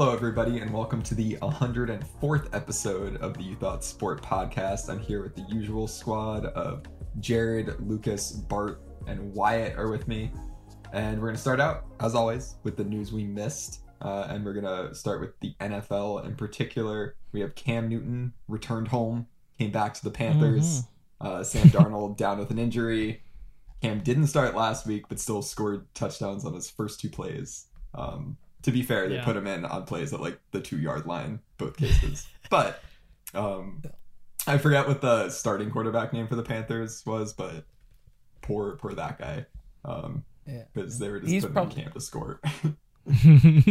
Hello, everybody, and welcome to the 104th episode of the You Thought Sport podcast. I'm here with the usual squad of Jared, Lucas, Bart, and Wyatt are with me. And we're going to start out, as always, with the news we missed. Uh, and we're going to start with the NFL in particular. We have Cam Newton returned home, came back to the Panthers. Uh, Sam Darnold down with an injury. Cam didn't start last week, but still scored touchdowns on his first two plays. Um, to be fair, they Yeah. put him in on plays at like the two yard line, both cases. but um, I forget what the starting quarterback name for the Panthers was, but poor, poor that guy. Um, Yeah. because they were just He's putting prob- in Cam to score.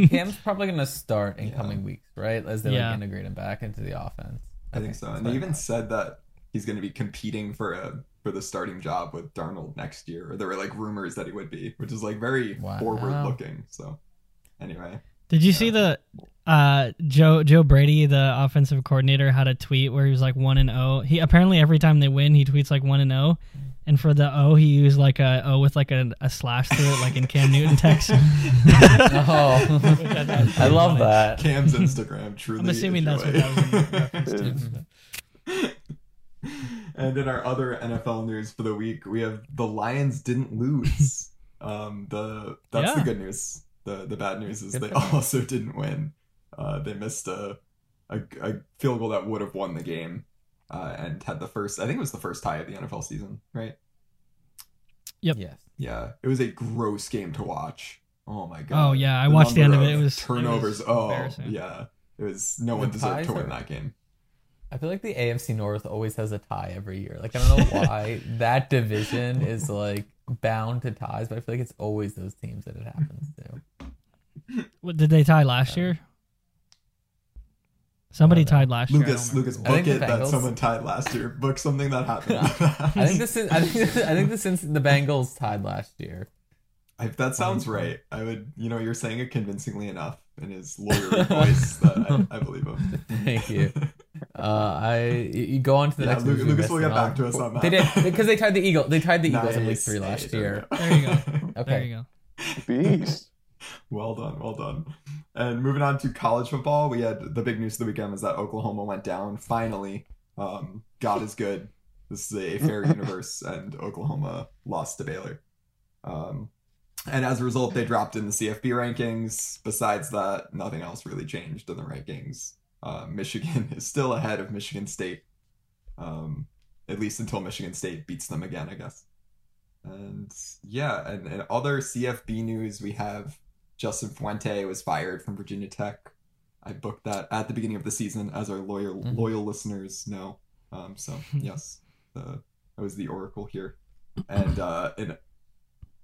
Cam's probably going to start in Yeah. coming weeks, right? As they Yeah. like integrate him back into the offense. I think so. And they even thought. said that he's going to be competing for a for the starting job with Darnold next year. Or there were like rumors that he would be, which is like very Wow. forward looking. So anyway, Did you see the uh, Joe Joe Brady, the offensive coordinator, had a tweet where he was like one and zero. He apparently every time they win, he tweets like one and zero. And for the O, he used like a O with like a, a slash through it, like in Cam Newton text. Oh, I I love funny. that. Cam's Instagram truly. I'm assuming that's what joy. that was in and in our other NFL news for the week, we have the Lions didn't lose. um, the that's the good news. The the bad news is they also didn't win. Uh, they missed a, a a field goal that would have won the game, uh, and had the first. I think it was the first tie of the NFL season, right? Yep. Yes. Yeah, it was a gross game to watch. Oh my god. Oh yeah, I watched the end of it. It was turnovers. It was oh yeah, it was. No one deserved to win are- that game. I feel like the AFC North always has a tie every year. Like I don't know why that division is like bound to ties, but I feel like it's always those teams that it happens to. What, did they tie last um, year? Somebody I don't know. tied last year. Lucas, don't. Lucas, book the it that someone tied last year. Book something that happened. I think this is. I think. I think this since the Bengals tied last year. If that sounds right, I would. You know, you're saying it convincingly enough in his lawyer voice that I, I believe him. Thank you. Uh, I you you go on to the Yeah, next. Lu- news Lucas will get and I'll- back to us on that. They did because they tied the Eagle. They tied the Eagles in Week Three last there year. we There you go. Okay. There you go. Beast. Well done, well done. And moving on to college football, we had the big news of the weekend was that Oklahoma went down. Finally, um, God is good. This is a fair universe, and Oklahoma lost to Baylor. Um, and as a result, they dropped in the CFB rankings. Besides that, nothing else really changed in the rankings. Uh, Michigan is still ahead of Michigan State, um, at least until Michigan State beats them again, I guess. And yeah, and, and other CFB news, we have Justin Fuente was fired from Virginia Tech. I booked that at the beginning of the season, as our loyal Mhm. loyal listeners know. Um, so yes, the, I was the oracle here. And uh, in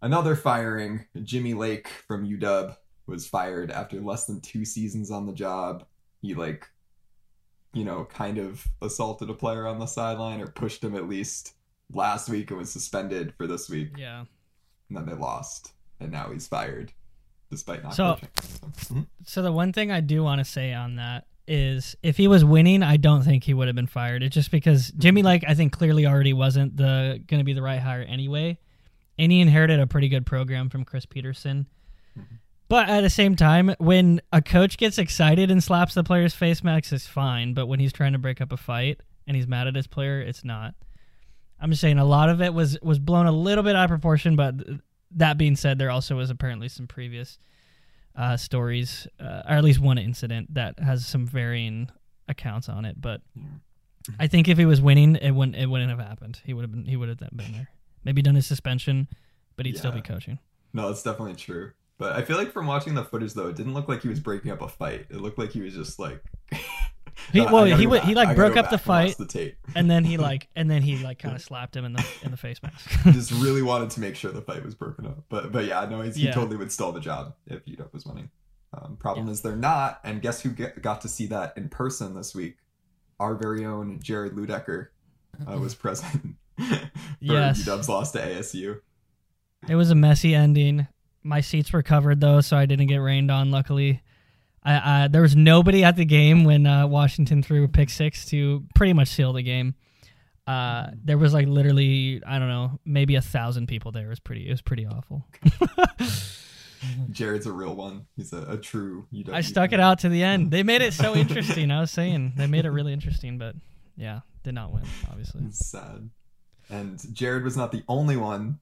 another firing, Jimmy Lake from UW was fired after less than two seasons on the job. He like, you know, kind of assaulted a player on the sideline or pushed him at least last week and was suspended for this week Yeah. and then they lost, and now he's fired, despite not So- coaching. So. So the one thing I do want to say on that is if he was winning, I don't think he would have been fired. It's just because Jimmy mm-hmm. Lake, I think clearly already wasn't the going to be the right hire anyway, and he inherited a pretty good program from Chris Petersen. Mhm. But at the same time, when a coach gets excited and slaps the player's face mask, is fine. But when he's trying to break up a fight and he's mad at his player, it's not. I'm just saying a lot of it was was blown a little bit out of proportion. But that being said, there also was apparently some previous uh, stories, uh, or at least one incident that has some varying accounts on it. But I think if he was winning, it wouldn't it wouldn't have happened. He would have been he would have been there. Maybe done his suspension, but he'd still be coaching. no, it's definitely true. But I feel like from watching the footage though, it didn't look like he was breaking up a fight. It looked like he was just like. He- "I well, he back. he, like, broke up the and fight. The tape. And then he like and then he like kind of slapped him in the in the face mask. just really wanted to make sure the fight was broken up. But but yeah, no, he's, he Yeah. totally would still the job if UW was winning. Um, problem is they're not, and guess who get, got to see that in person this week? Our very own Jared Ludecker uh, was present Yes. UW's loss to ASU. It was a messy ending. My seats were covered though, so I didn't get rained on. Luckily, I, I there was nobody at the game when uh, Washington threw a pick six to pretty much seal the game. Uh, there was like literally I don't know maybe a thousand people there. It was pretty it was pretty awful. Jared's a real one. He's a, a true UW. I stuck it out to the end. They made it so interesting. I was saying they made it really interesting, but yeah, did not win, obviously. It's sad. And Jared was not the only one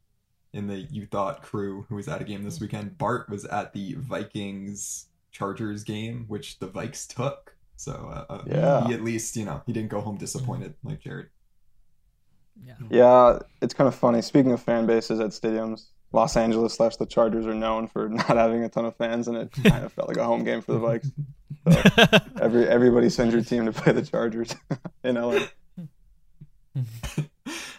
in the You Thought crew who was at a game this weekend. Bart was at the Vikings Chargers game, which the Vikes took. So uh, uh, Yeah. he at least, you know, he didn't go home disappointed like Jared. Yeah. Yeah, it's kind of funny. Speaking of fan bases at stadiums, Los Angeles slash the Chargers are known for not having a ton of fans, and it kind of felt like a home game for the Vikes. So every everybody sends your team to play the Chargers in LA.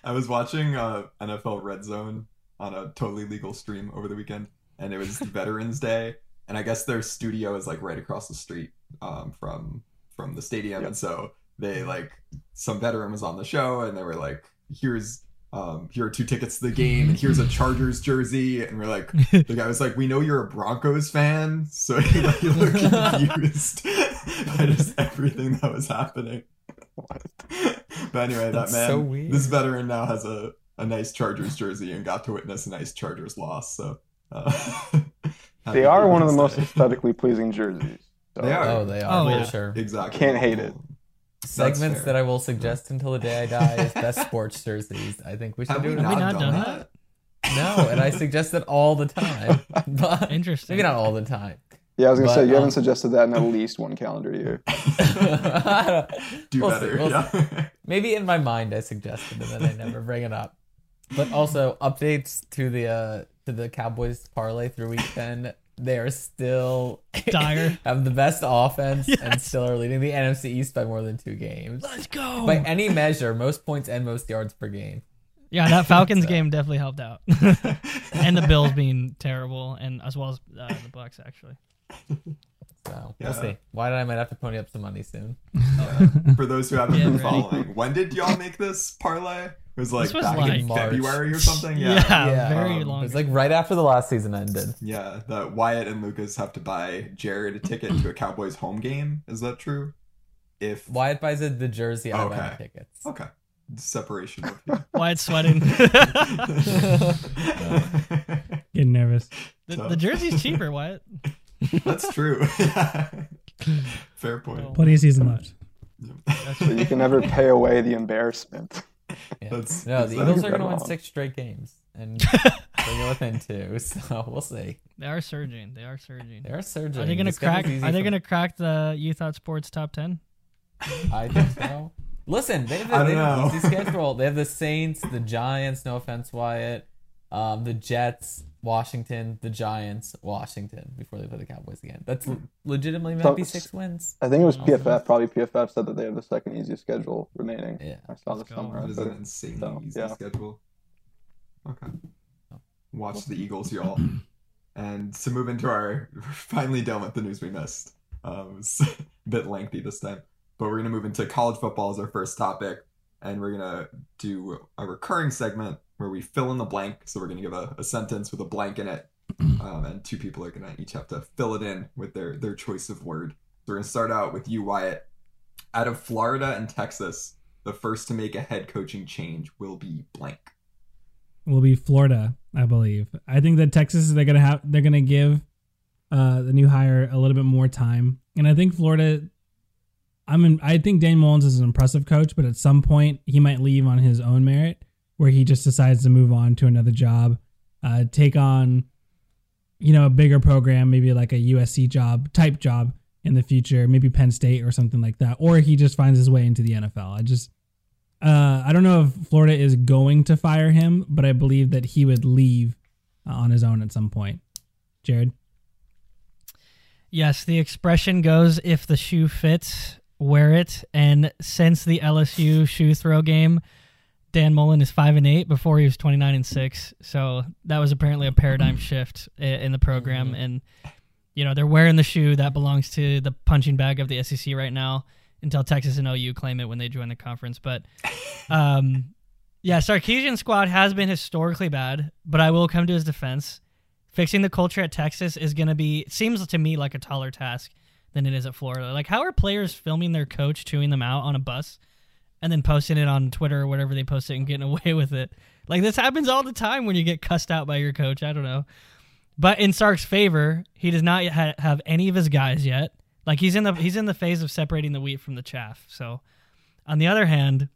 I was watching uh, NFL Red Zone on a totally legal stream over the weekend, and it was Veterans Day, and I guess their studio is like right across the street um, from from the stadium, Yep. and so they like some veteran was on the show, and they were like, "Here's." Um, here are two tickets to the game, and here's a Chargers jersey. And we're like, the guy was like, "We know you're a Broncos fan," so he, like, looked confused by just everything that was happening. But anyway, that That's man, so weird. this veteran now has a, a nice Chargers jersey and got to witness a nice Chargers loss. So uh, They are one of the Veterans most aesthetically pleasing jerseys. So, They are. Oh, they are Oh, for yeah. sure. exactly. Can't hate it. That's Segments fair. that I will suggest until the day I die is best sports jerseys. I think we should Have do we it. not, we not done, done that? No, and I suggest it all the time. But Interesting. maybe not all the time. Yeah, I was gonna But, say you um, haven't suggested that in at least one calendar year. Do We'll see, better. we'll yeah. Maybe in my mind I suggested it, and I never bring it up. But also updates to the uh, to the Cowboys parlay through week ten. They are still Dire. have the best offense and still are leading the NFC East by more than two games. Let's go. By any measure, most points and most yards per game. yeah, that Falcons So- game definitely helped out, and the Bills being terrible, and as well as uh, the Bucs actually. So Yeah. we'll see. Why did I might have to pony up some money soon? For those who haven't Get been ready. following, when did y'all make this parlay? It was like was back in like- February or something. Yeah. Yeah, very um, long. It was like right after the last season ended. Yeah, that Wyatt and Lucas have to buy Jared a ticket to a Cowboys home game. Is that true? If Wyatt buys it the jersey, I buy the tickets. okay, separation of you. Wyatt's sweating. Getting nervous. the, Tough. the jersey's cheaper, Wyatt. That's true. Fair point. Well, Plenty of season left. So you can never pay away the embarrassment. Yeah. That's- no, the Eagles are going to win six straight games, and they're going within two. So we'll see. They are surging. They are surging. They are surging. Are they gonna crack? Are they for- gonna crack the You Thought Sports top ten? I think so. Listen, they have, the, don't they have know. the schedule. They have the Saints, the Giants. No offense, Wyatt. Um, the Jets, Washington, the Giants, Washington. Before they play the Cowboys again. That's legitimately might be six wins. I think it was PFF. Probably PFF said that they have the second easiest schedule remaining. Yeah. I saw Let's this go. somewhere. That is but- an insanely So, easy yeah. schedule. Okay. Watch the Eagles, y'all. And to move into our, we're finally done with the news we missed. Um, it was a bit lengthy this time, but we're gonna move into college football as our first topic, and we're gonna do a recurring segment where we fill in the blank. So we're gonna give a, a sentence with a blank in it, um, and two people are gonna each have to fill it in with their their choice of word. So we're gonna start out with you, Wyatt. Out of Florida and Texas, the first to make a head coaching change will be blank. Will be Florida, I believe. I think that Texas they're gonna have they're gonna give uh, the new hire a little bit more time, and I think Florida. I'm in, I think Dan Mullen is an impressive coach, but at some point he might leave on his own merit, where he just decides to move on to another job, uh, take on, you know, a bigger program, maybe like a USC job type job in the future, maybe Penn State or something like that, or he just finds his way into the NFL. I just uh, I don't know if Florida is going to fire him, but I believe that he would leave uh, on his own at some point. Jared, Yes, the expression goes if the shoe fits, wear it. And since the LSU shoe throw game, Dan Mullen is five and eight. Before he was twenty nine and six. So that was apparently a paradigm shift in the program. Mhm. And you know they're wearing the shoe that belongs to the punching bag of the SEC right now until Texas and OU claim it when they join the conference. But um, yeah, Sarkisian squad has been historically bad, but I will come to his defense. Fixing the culture at Texas is going to be seems to me like a taller task than it is at Florida. Like how are players filming their coach chewing them out on a bus and then posting it on Twitter or whatever they post it and getting away with it? Like this happens all the time when you get cussed out by your coach. I don't know. But in Sark's favor, he does not ha- have any of his guys yet. Like he's in the he's in the phase of separating the wheat from the chaff. So, on the other hand,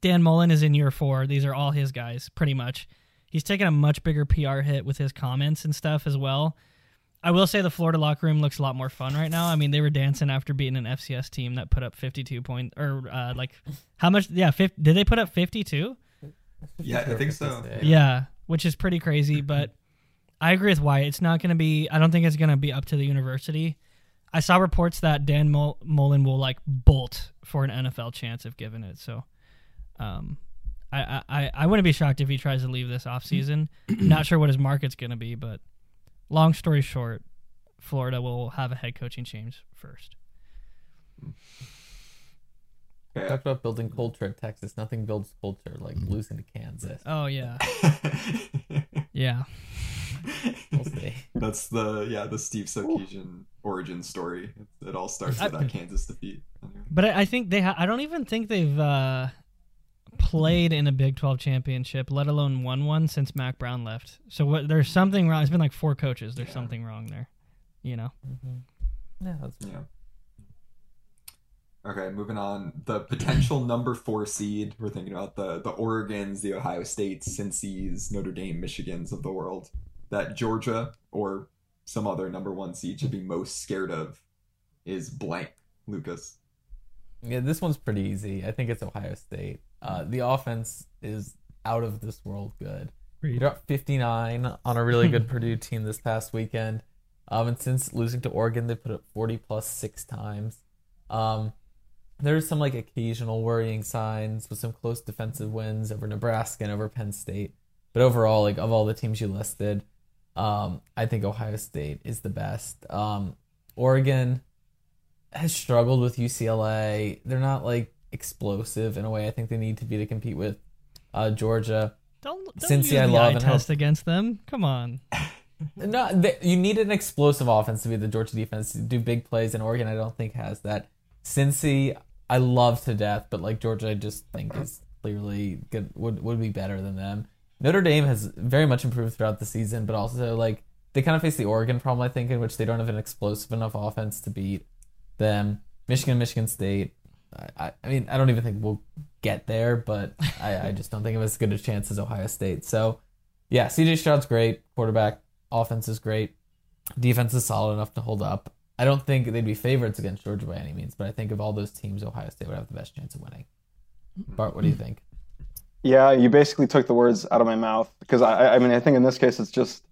Dan Mullen is in year four. These are all his guys, pretty much. He's taken a much bigger PR hit with his comments and stuff as well. I will say the Florida locker room looks a lot more fun right now. I mean, they were dancing after beating an FCS team that put up 52 points, or uh, like how much? Yeah, 50, did they put up 52? Yeah, I think so. Yeah, which is pretty crazy. But I agree with Wyatt. It's not going to be. I don't think it's going to be up to the university. I saw reports that Dan Mul- Mullen will like bolt for an NFL chance if given it. So, um, I, I I wouldn't be shocked if he tries to leave this offseason. Not sure what his market's going to be, but long story short, Florida will have a head coaching change first. Okay. Talked about building culture in Texas. Nothing builds culture like losing to Kansas. Oh yeah, yeah. We'll see. That's the yeah the Steve Sarkisian origin story. It, it all starts with I- that Kansas defeat. Anyway. But I, I think they. Ha- I don't even think they've uh, played in a Big Twelve championship, let alone won one since Mack Brown left. So what? There's something wrong. It's been like four coaches. There's Yeah. something wrong there. You know. Mm-hmm. Yeah, that's Yeah. Okay, moving on. The potential number four seed. We're thinking about the the Oregon's, the Ohio States, Cincy's, Notre Dame, Michigan's of the world. That Georgia or some other number one seed should be most scared of is blank. Lucas. Yeah, this one's pretty easy. I think it's Ohio State. Uh, the offense is out of this world good. They dropped 59 on a really good Purdue team this past weekend. Um, and since losing to Oregon, they put up 40 plus six times. Um, there's some like occasional worrying signs with some close defensive wins over Nebraska and over Penn State. But overall, like of all the teams you listed, um, I think Ohio State is the best. Um, Oregon has struggled with UCLA. They're not like explosive in a way I think they need to be to compete with uh, Georgia. Don't, don't Cincy, use I the love eye and test against them. Come on. No, they, you need an explosive offense to be the Georgia defense to do big plays, and Oregon I don't think has that. Cincy, I love to death, but like Georgia, I just think is clearly good would would be better than them. Notre Dame has very much improved throughout the season, but also like they kind of face the Oregon problem, I think, in which they don't have an explosive enough offense to beat them. Michigan, Michigan State. I, I, mean, I don't even think we'll get there, but I, I just don't think of as good a chance as Ohio State. So, yeah, CJ Stroud's great, quarterback. Offense is great. Defense is solid enough to hold up. I don't think they'd be favorites against Georgia by any means, but I think of all those teams, Ohio State would have the best chance of winning. Bart, what do you think? Yeah, you basically took the words out of my mouth because I, I mean, I think in this case it's just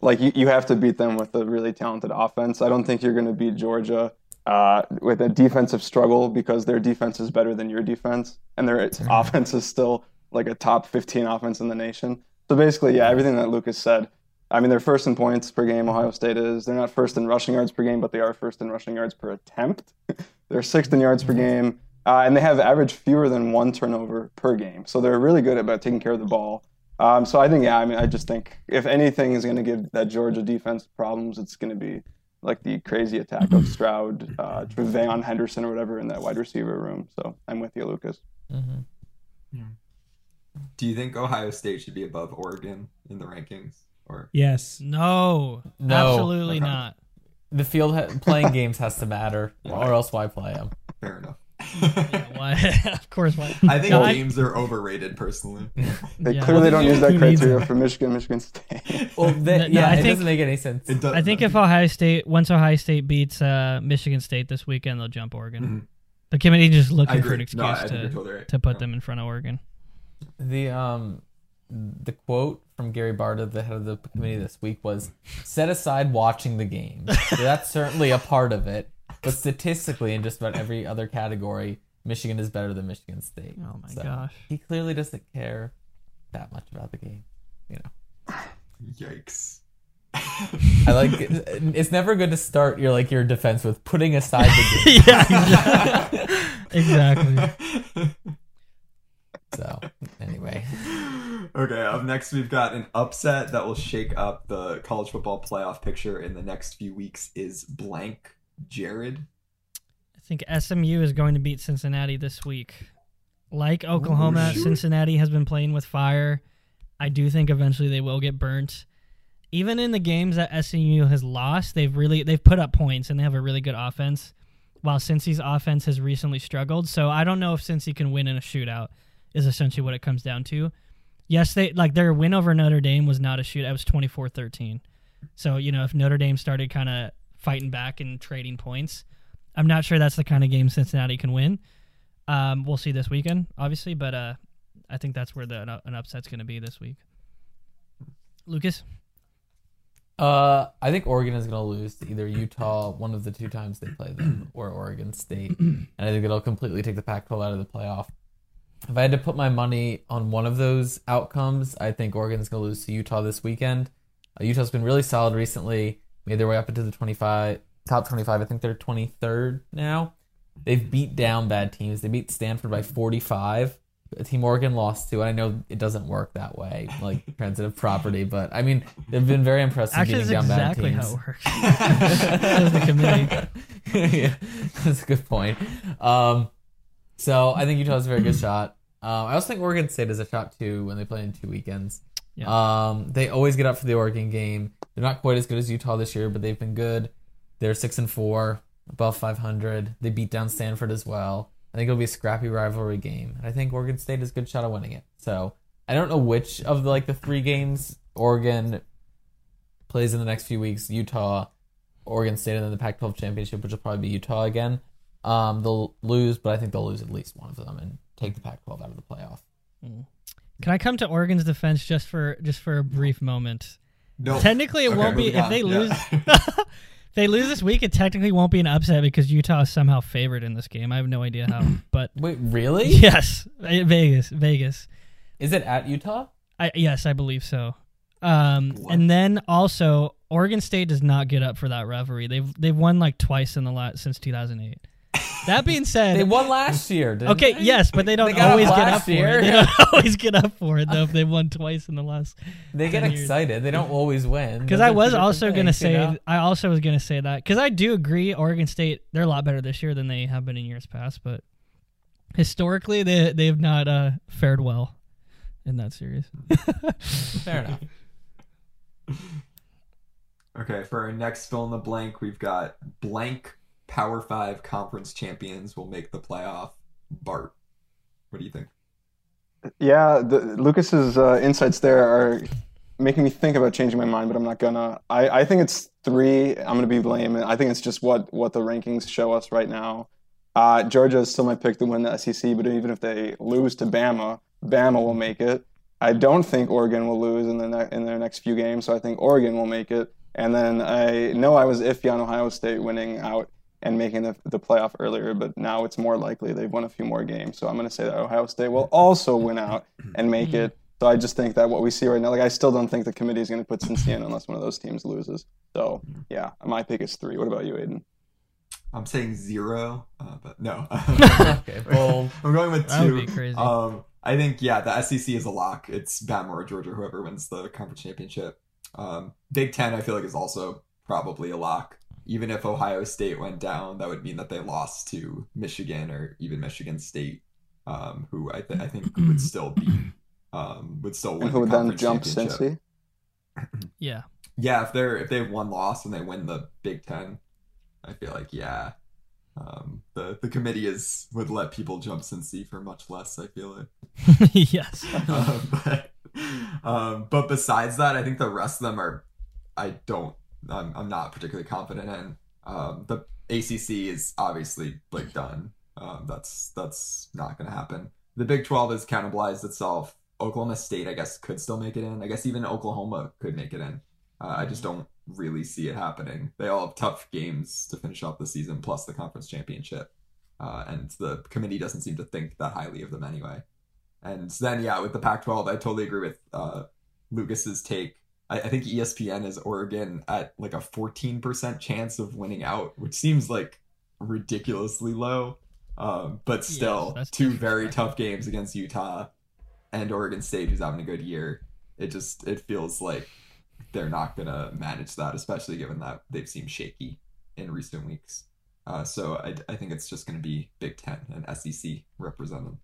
like you, you have to beat them with a really talented offense. I don't think you're going to beat Georgia uh, with a defensive struggle because their defense is better than your defense, and their offense is still like a top 15 offense in the nation. So basically, yeah, everything that Lucas said. I mean, they're first in points per game. Ohio State is. They're not first in rushing yards per game, but they are first in rushing yards per attempt. they're sixth in yards per game. Uh, and they have average fewer than one turnover per game. So they're really good about taking care of the ball. Um, so I think, yeah, I mean, I just think if anything is going to give that Georgia defense problems, it's going to be like the crazy attack of Stroud, uh, TreVeyon Henderson, or whatever in that wide receiver room. So I'm with you, Lucas. Mm-hmm. Do you think Ohio State should be above Oregon in the rankings? Or Yes. No, No. absolutely Okay. not. The field ha- playing games has to matter, or else why play them? fair enough. Yeah, of course, why? I think No, I- games are overrated personally. They Yeah. clearly don't use that criteria for Michigan, Michigan State. Well, they, No, no, yeah, I it think- doesn't make any sense. It does, I think if Ohio State, once Ohio State beats uh, Michigan State this weekend, they'll jump Oregon. Mhm. The committee just looking for an excuse No, I think you're to, totally right. to put Yeah. them in front of Oregon. The um the quote from Gary Barta, the head of the committee this week, was set aside watching the game. So that's certainly a part of it. But statistically, in just about every other category, Michigan is better than Michigan State. Oh my So gosh. He clearly doesn't care that much about the game. You know. Yikes. I like it's never good to start your like your defense with putting aside the game. yeah, exactly. So anyway. okay, up next we've got an upset that will shake up the college football playoff picture in the next few weeks is blank Jared. I think SMU is going to beat Cincinnati this week. Like oh, Oklahoma, sure. Cincinnati has been playing with fire. I do think eventually they will get burnt. even in the games that SMU has lost, they've really they've put up points and they have a really good offense. While Cincy's offense has recently struggled, so I don't know if Cincy can win in a shootout. Is essentially what it comes down to. Yes, they like their win over Notre Dame was not a shootout; it was 24-13. So you know if Notre Dame started kind of fighting back and trading points, I'm not sure that's the kind of game Cincinnati can win. Um, we'll see this weekend, obviously, but uh, I think that's where the an upset's going to be this week. Lucas. Uh, I think Oregon is going to lose to either Utah, one of the two times they play them, or Oregon State, and I think it'll completely take the Pac-12 out of the playoff. If I had to put my money on one of those outcomes, I think Oregon's going to lose to Utah this weekend. Uh, Utah's been really solid recently, made their way up into the 25 top 25. I think they're 23rd now. They've beat down bad teams. They beat Stanford by 45. Team Oregon lost to. And I know it doesn't work that way, like transitive property, but I mean they've been very impressive Actually, beating that's down exactly bad how teams. it works. As the committee. yeah, that's a good point. Um, so I think Utah has a very good shot. Um, I also think Oregon State is a shot too when they play in two weekends. Yeah. Um, they always get up for the Oregon game. They're not quite as good as Utah this year, but they've been good. They're six and four, above 500. They beat down Stanford as well. I think it'll be a scrappy rivalry game. And I think Oregon State has a good shot of winning it. So I don't know which of the, like the three games Oregon plays in the next few weeks. Utah, Oregon State, and then the Pac-12 championship, which will probably be Utah again. Um, they'll lose, but I think they'll lose at least one of them and take the Pac-12 out of the playoff. Can I come to Oregon's defense just for just for a brief moment? No. Technically, it Okay, won't be if on. they lose. if they lose this week, it technically won't be an upset because Utah is somehow favored in this game. I have no idea how, but Wait, really? yes, Vegas, Vegas. Is it at Utah? I yes, I believe so. Um, and then also Oregon State does not get up for that rivalry. They've they've won like twice in the last since 2008. That being said, They won last year. Didn't okay, they? yes, but they don't got up always get last up for year. it. They don't always get up for it though. If they won twice in the last They get 10 years. excited. They don't always win. Because I was also different gonna things, you say, know? I also was gonna say that because I do agree, Oregon State they're a lot better this year than they have been in years past, but historically they they have not uh, fared well in that series. fair enough. Okay, for our next fill in the blank, we've got blank Power Five conference champions will make the playoff. Bart, what do you think? Yeah, the, Lucas's uh, insights there are making me think about changing my mind, but I'm not gonna. I, I think it's three. I'm gonna be lame. I think it's just what what the rankings show us right now. Uh, Georgia is still my pick to win the SEC, but even if they lose to Bama, Bama will make it. I don't think Oregon will lose in the ne- in their next few games, so I think Oregon will make it. And then I know I was iffy on Ohio State winning out and making the, the playoff earlier, but now it's more likely they've won a few more games. So I'm going to say that Ohio State will also win out and make it. So I just think that what we see right now, like I still don't think the committee is going to put Cincinnati in unless one of those teams loses. So yeah, my pick is three. What about you, Aiden? I'm saying zero, uh, but no. Okay, well, I'm going with That would two. be crazy. Um, I think yeah, the SEC is a lock. It's Bama or Georgia, whoever wins the conference championship. Um, Big Ten, I feel like is also probably a lock. Even if Ohio State went down, that would mean that they lost to Michigan or even Michigan State, um, who I, th- I think would still be um, would still win And who the would then jump. Cincy? Yeah, Yeah, if they're if they have one loss and they win the Big Ten, I feel like yeah, um, the the committee is would let people jump Cincy for much less. I feel like. yes. um, but, um, but besides that, I think the rest of them are. I don't. I'm, I'm not particularly confident in. Um, the ACC is obviously like done. Um, that's that's not going to happen. The Big 12 has cannibalized itself. Oklahoma State, I guess, could still make it in. I guess even Oklahoma could make it in. Uh, I just don't really see it happening. They all have tough games to finish off the season, plus the conference championship. Uh, and the committee doesn't seem to think that highly of them anyway. And then, yeah, with the Pac 12, I totally agree with uh, Lucas's take. I, I think ESPN is Oregon at like a 14% chance of winning out, which seems like ridiculously low. Um, but still, that's two very tough games against Utah and Oregon State, who's having a good year. It just it feels like they're not gonna manage that, especially given that they've seemed shaky in recent weeks. Uh, so I, I think it's just gonna be Big Ten and SEC represent them,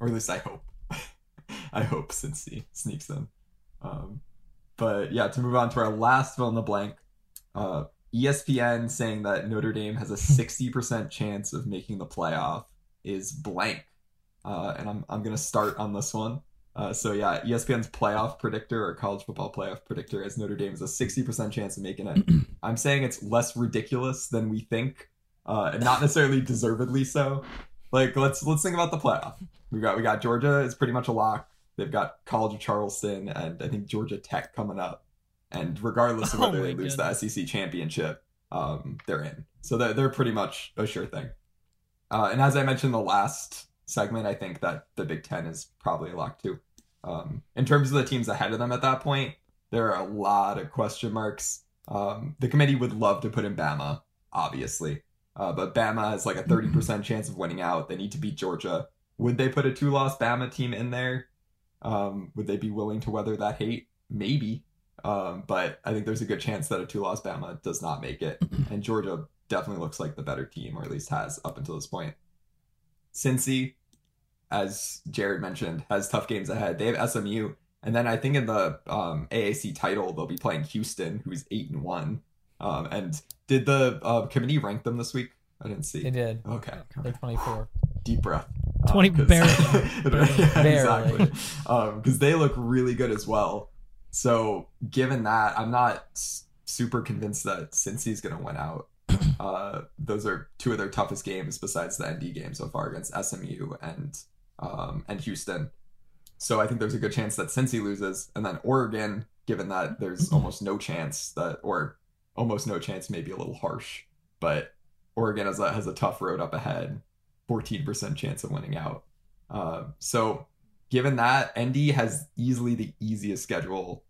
or at least I hope. I hope Cincy sneaks them. Um, but yeah, to move on to our last fill in the blank, uh, ESPN saying that Notre Dame has a 60% chance of making the playoff is blank. Uh, and I'm, I'm going to start on this one. Uh, so yeah, ESPN's playoff predictor or college football playoff predictor has Notre Dame as a 60% chance of making it. I'm saying it's less ridiculous than we think, uh, and not necessarily deservedly so. Like let's let's think about the playoff. We got we got Georgia is pretty much a lock. They've got College of Charleston and I think Georgia Tech coming up. And regardless of Oh whether my they lose goodness. the SEC championship, um, they're in. So they're, they're pretty much a sure thing. Uh, and as I mentioned in the last segment, I think that the Big Ten is probably a lock too. Um, in terms of the teams ahead of them at that point, there are a lot of question marks. Um, the committee would love to put in Bama, obviously, uh, but Bama has like a 30% chance of winning out. They need to beat Georgia. Would they put a two loss Bama team in there? Um, would they be willing to weather that hate? Maybe. Um, but I think there's a good chance that a two loss Bama does not make it. And Georgia definitely looks like the better team, or at least has up until this point. Cincy, as Jared mentioned, has tough games ahead. They have SMU, and then I think in the um, AAC title they'll be playing Houston, who's eight and one. Um, and did the uh, committee rank them this week? I didn't see. They did. Okay, They're 24. deep breath. 20 'cause- barely. exactly. Barely. Um, because they look really good as well. So given that, I'm not s- super convinced that Cincy's going to win out. Uh, those are two of their toughest games besides the ND game so far against SMU and um, and Houston. So I think there's a good chance that Cincy loses, and then Oregon, given that there's almost no chance that, or almost no chance, maybe a little harsh, but Oregon has a, has a tough road up ahead, 14% chance of winning out. Uh, so given that, ND has easily the easiest schedule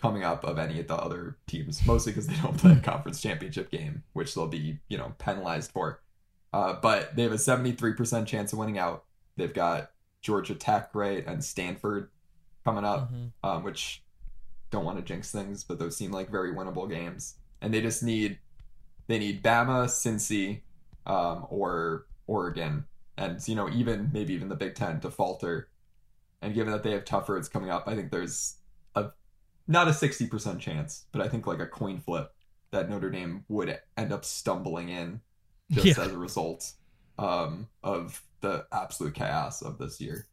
coming up of any of the other teams, mostly because they don't play a conference championship game, which they'll be, you know, penalized for. Uh, but they have a 73% chance of winning out. They've got Georgia Tech, right, and Stanford coming up, Mhm. um, which don't want to jinx things, but those seem like very winnable games. And they just need they need Bama, Cincy, um, or Oregon, and you know even maybe even the Big Ten to falter. And given that they have tough roads coming up, I think there's a not a sixty percent chance, but I think like a coin flip that Notre Dame would end up stumbling in just Yeah. as a result um, of the absolute chaos of this year.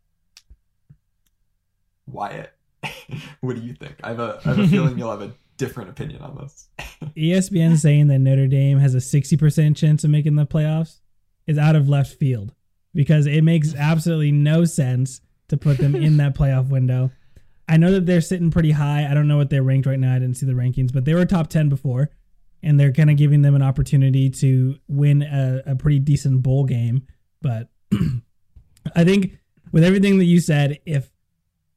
Wyatt, what do you think? I have a I have a feeling you'll have a different opinion on this. ESPN saying that Notre Dame has a 60% chance of making the playoffs is out of left field because it makes absolutely no sense to put them in that playoff window. I know that they're sitting pretty high. I don't know what they're ranked right now. I didn't see the rankings, but they were top 10 before, and they're kind of giving them an opportunity to win a, a pretty decent bowl game. But I think with everything that you said, if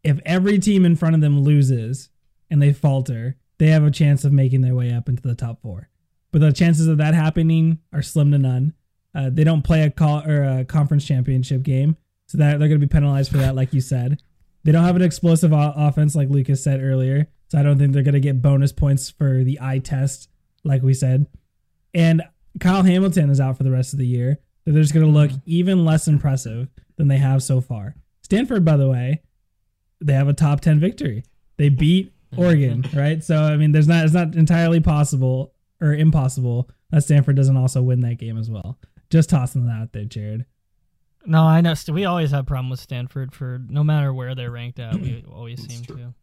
if every team in front of them loses and they falter, they have a chance of making their way up into the top four. But the chances of that happening are slim to none. Uh, they don't play a call or a conference championship game, so that they're going to be penalized for that, like you said. They don't have an explosive o- offense, like Lucas said earlier, so I don't think they're going to get bonus points for the eye test, like we said. And Kyle Hamilton is out for the rest of the year, so they're just going to look even less impressive than they have so far. Stanford, by the way, they have a top 10 victory. They beat Oregon, right? So I mean, there's not it's not entirely possible or impossible that Stanford doesn't also win that game as well. Just tossing that out there, Jared. No, I know. We always have problem with Stanford for no matter where they're ranked at. We always seem true. to.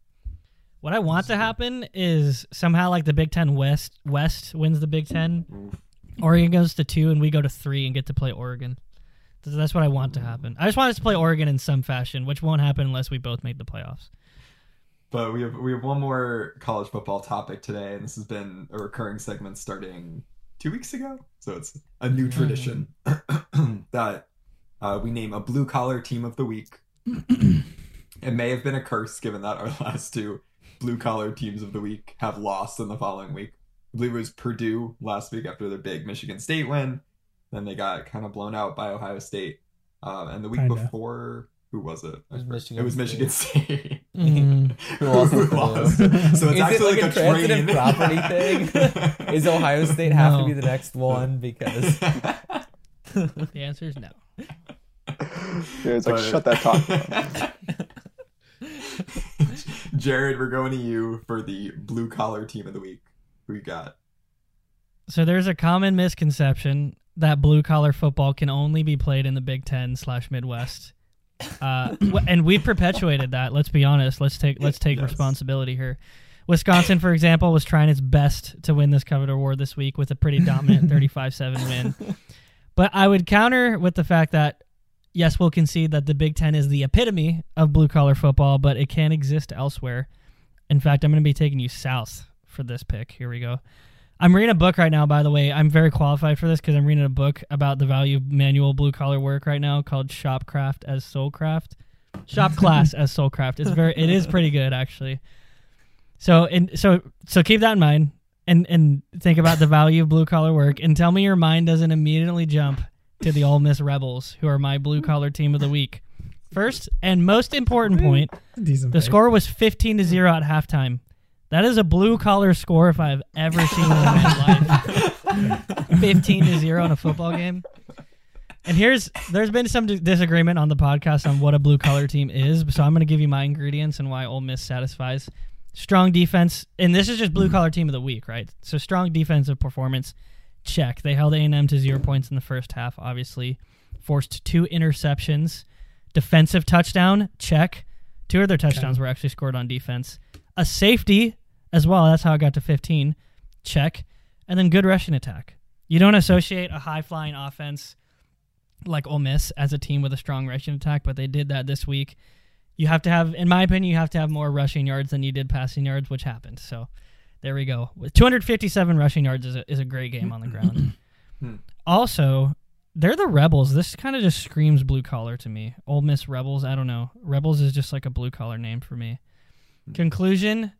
What I want to happen is somehow like the Big Ten West West wins the Big Ten. Oregon goes to two, and we go to three and get to play Oregon. That's what I want to happen. I just want us to play Oregon in some fashion, which won't happen unless we both make the playoffs. But we have we have one more college football topic today, and this has been a recurring segment starting two weeks ago. So it's a new tradition that uh, we name a blue collar team of the week. it may have been a curse given that our last two blue collar teams of the week have lost in the following week. I believe it was Purdue last week after their big Michigan State win. Then they got kind of blown out by Ohio State. Um, and the week before, who was it? It was I forget. Michigan It was Michigan State. Mm. Who lost to lost. So it's Is it actually like like, a transitive train. property thing? Is Ohio State have to be the next one because The answer is no. Yeah, it's like But- shut that talk. Jared, we're going to you for the blue collar team of the week. Who you got? So there's a common misconception that blue collar football can only be played in the Big Ten slash Midwest, uh, and we perpetuated that. Let's be honest. Let's take let's take Yes. responsibility here. Wisconsin, for example, was trying its best to win this coveted award this week with a pretty dominant 35-7 win. But I would counter with the fact that yes, we'll concede that the Big Ten is the epitome of blue collar football, but it can exist elsewhere. In fact, I'm going to be taking you south for this pick. Here we go. I'm reading a book right now, by the way. I'm very qualified for this because I'm reading a book about the value of manual blue collar work right now called Shopcraft as Soulcraft. Shop class as Soulcraft. It's very it is pretty good actually. So and so so keep that in mind and and think about the value of blue collar work and tell me your mind doesn't immediately jump to the Ole Miss Rebels, who are my blue collar team of the week. First and most important point, the score was 15 to 0 at halftime. That is a blue collar score if I've ever seen in my life. 15 to 0 in a football game. And here's there's been some disagreement on the podcast on what a blue collar team is, so I'm going to give you my ingredients and why Ole Miss satisfies. Strong defense, and this is just blue mm-hmm. collar team of the week, right? So strong defensive performance, check. They held A&M to 0 points in the first half, obviously. Forced two interceptions. Defensive touchdown, check. Two of their touchdowns were actually scored on defense. A safety as well. That's how I got to 15. Check. And then good rushing attack. You don't associate a high flying offense like Ole Miss as a team with a strong rushing attack, but they did that this week. You have to have, in my opinion, you have to have more rushing yards than you did passing yards, which happened. So there we go. With 257 rushing yards is a, is a great game on the ground. Hmm. also, they're the Rebels. This kind of just screams blue collar to me. Ole Miss Rebels. I don't know. Rebels is just like a blue collar name for me. Hmm. Conclusion.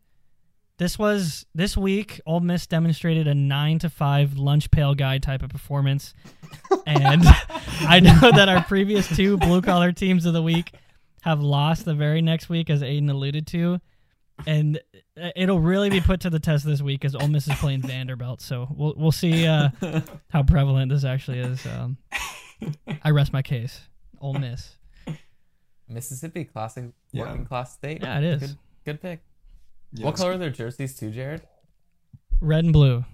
This was this week. Ole Miss demonstrated a nine to five lunch pail guy type of performance, and I know that our previous two blue collar teams of the week have lost the very next week, as Aiden alluded to, and it'll really be put to the test this week as Ole Miss is playing Vanderbilt. So we'll we'll see uh, how prevalent this actually is. Um, I rest my case. Ole Miss. Mississippi, classic Yeah. working class state. Yeah, it is. Good, good pick. Yes. What color are their jerseys too, Jared? Red and blue.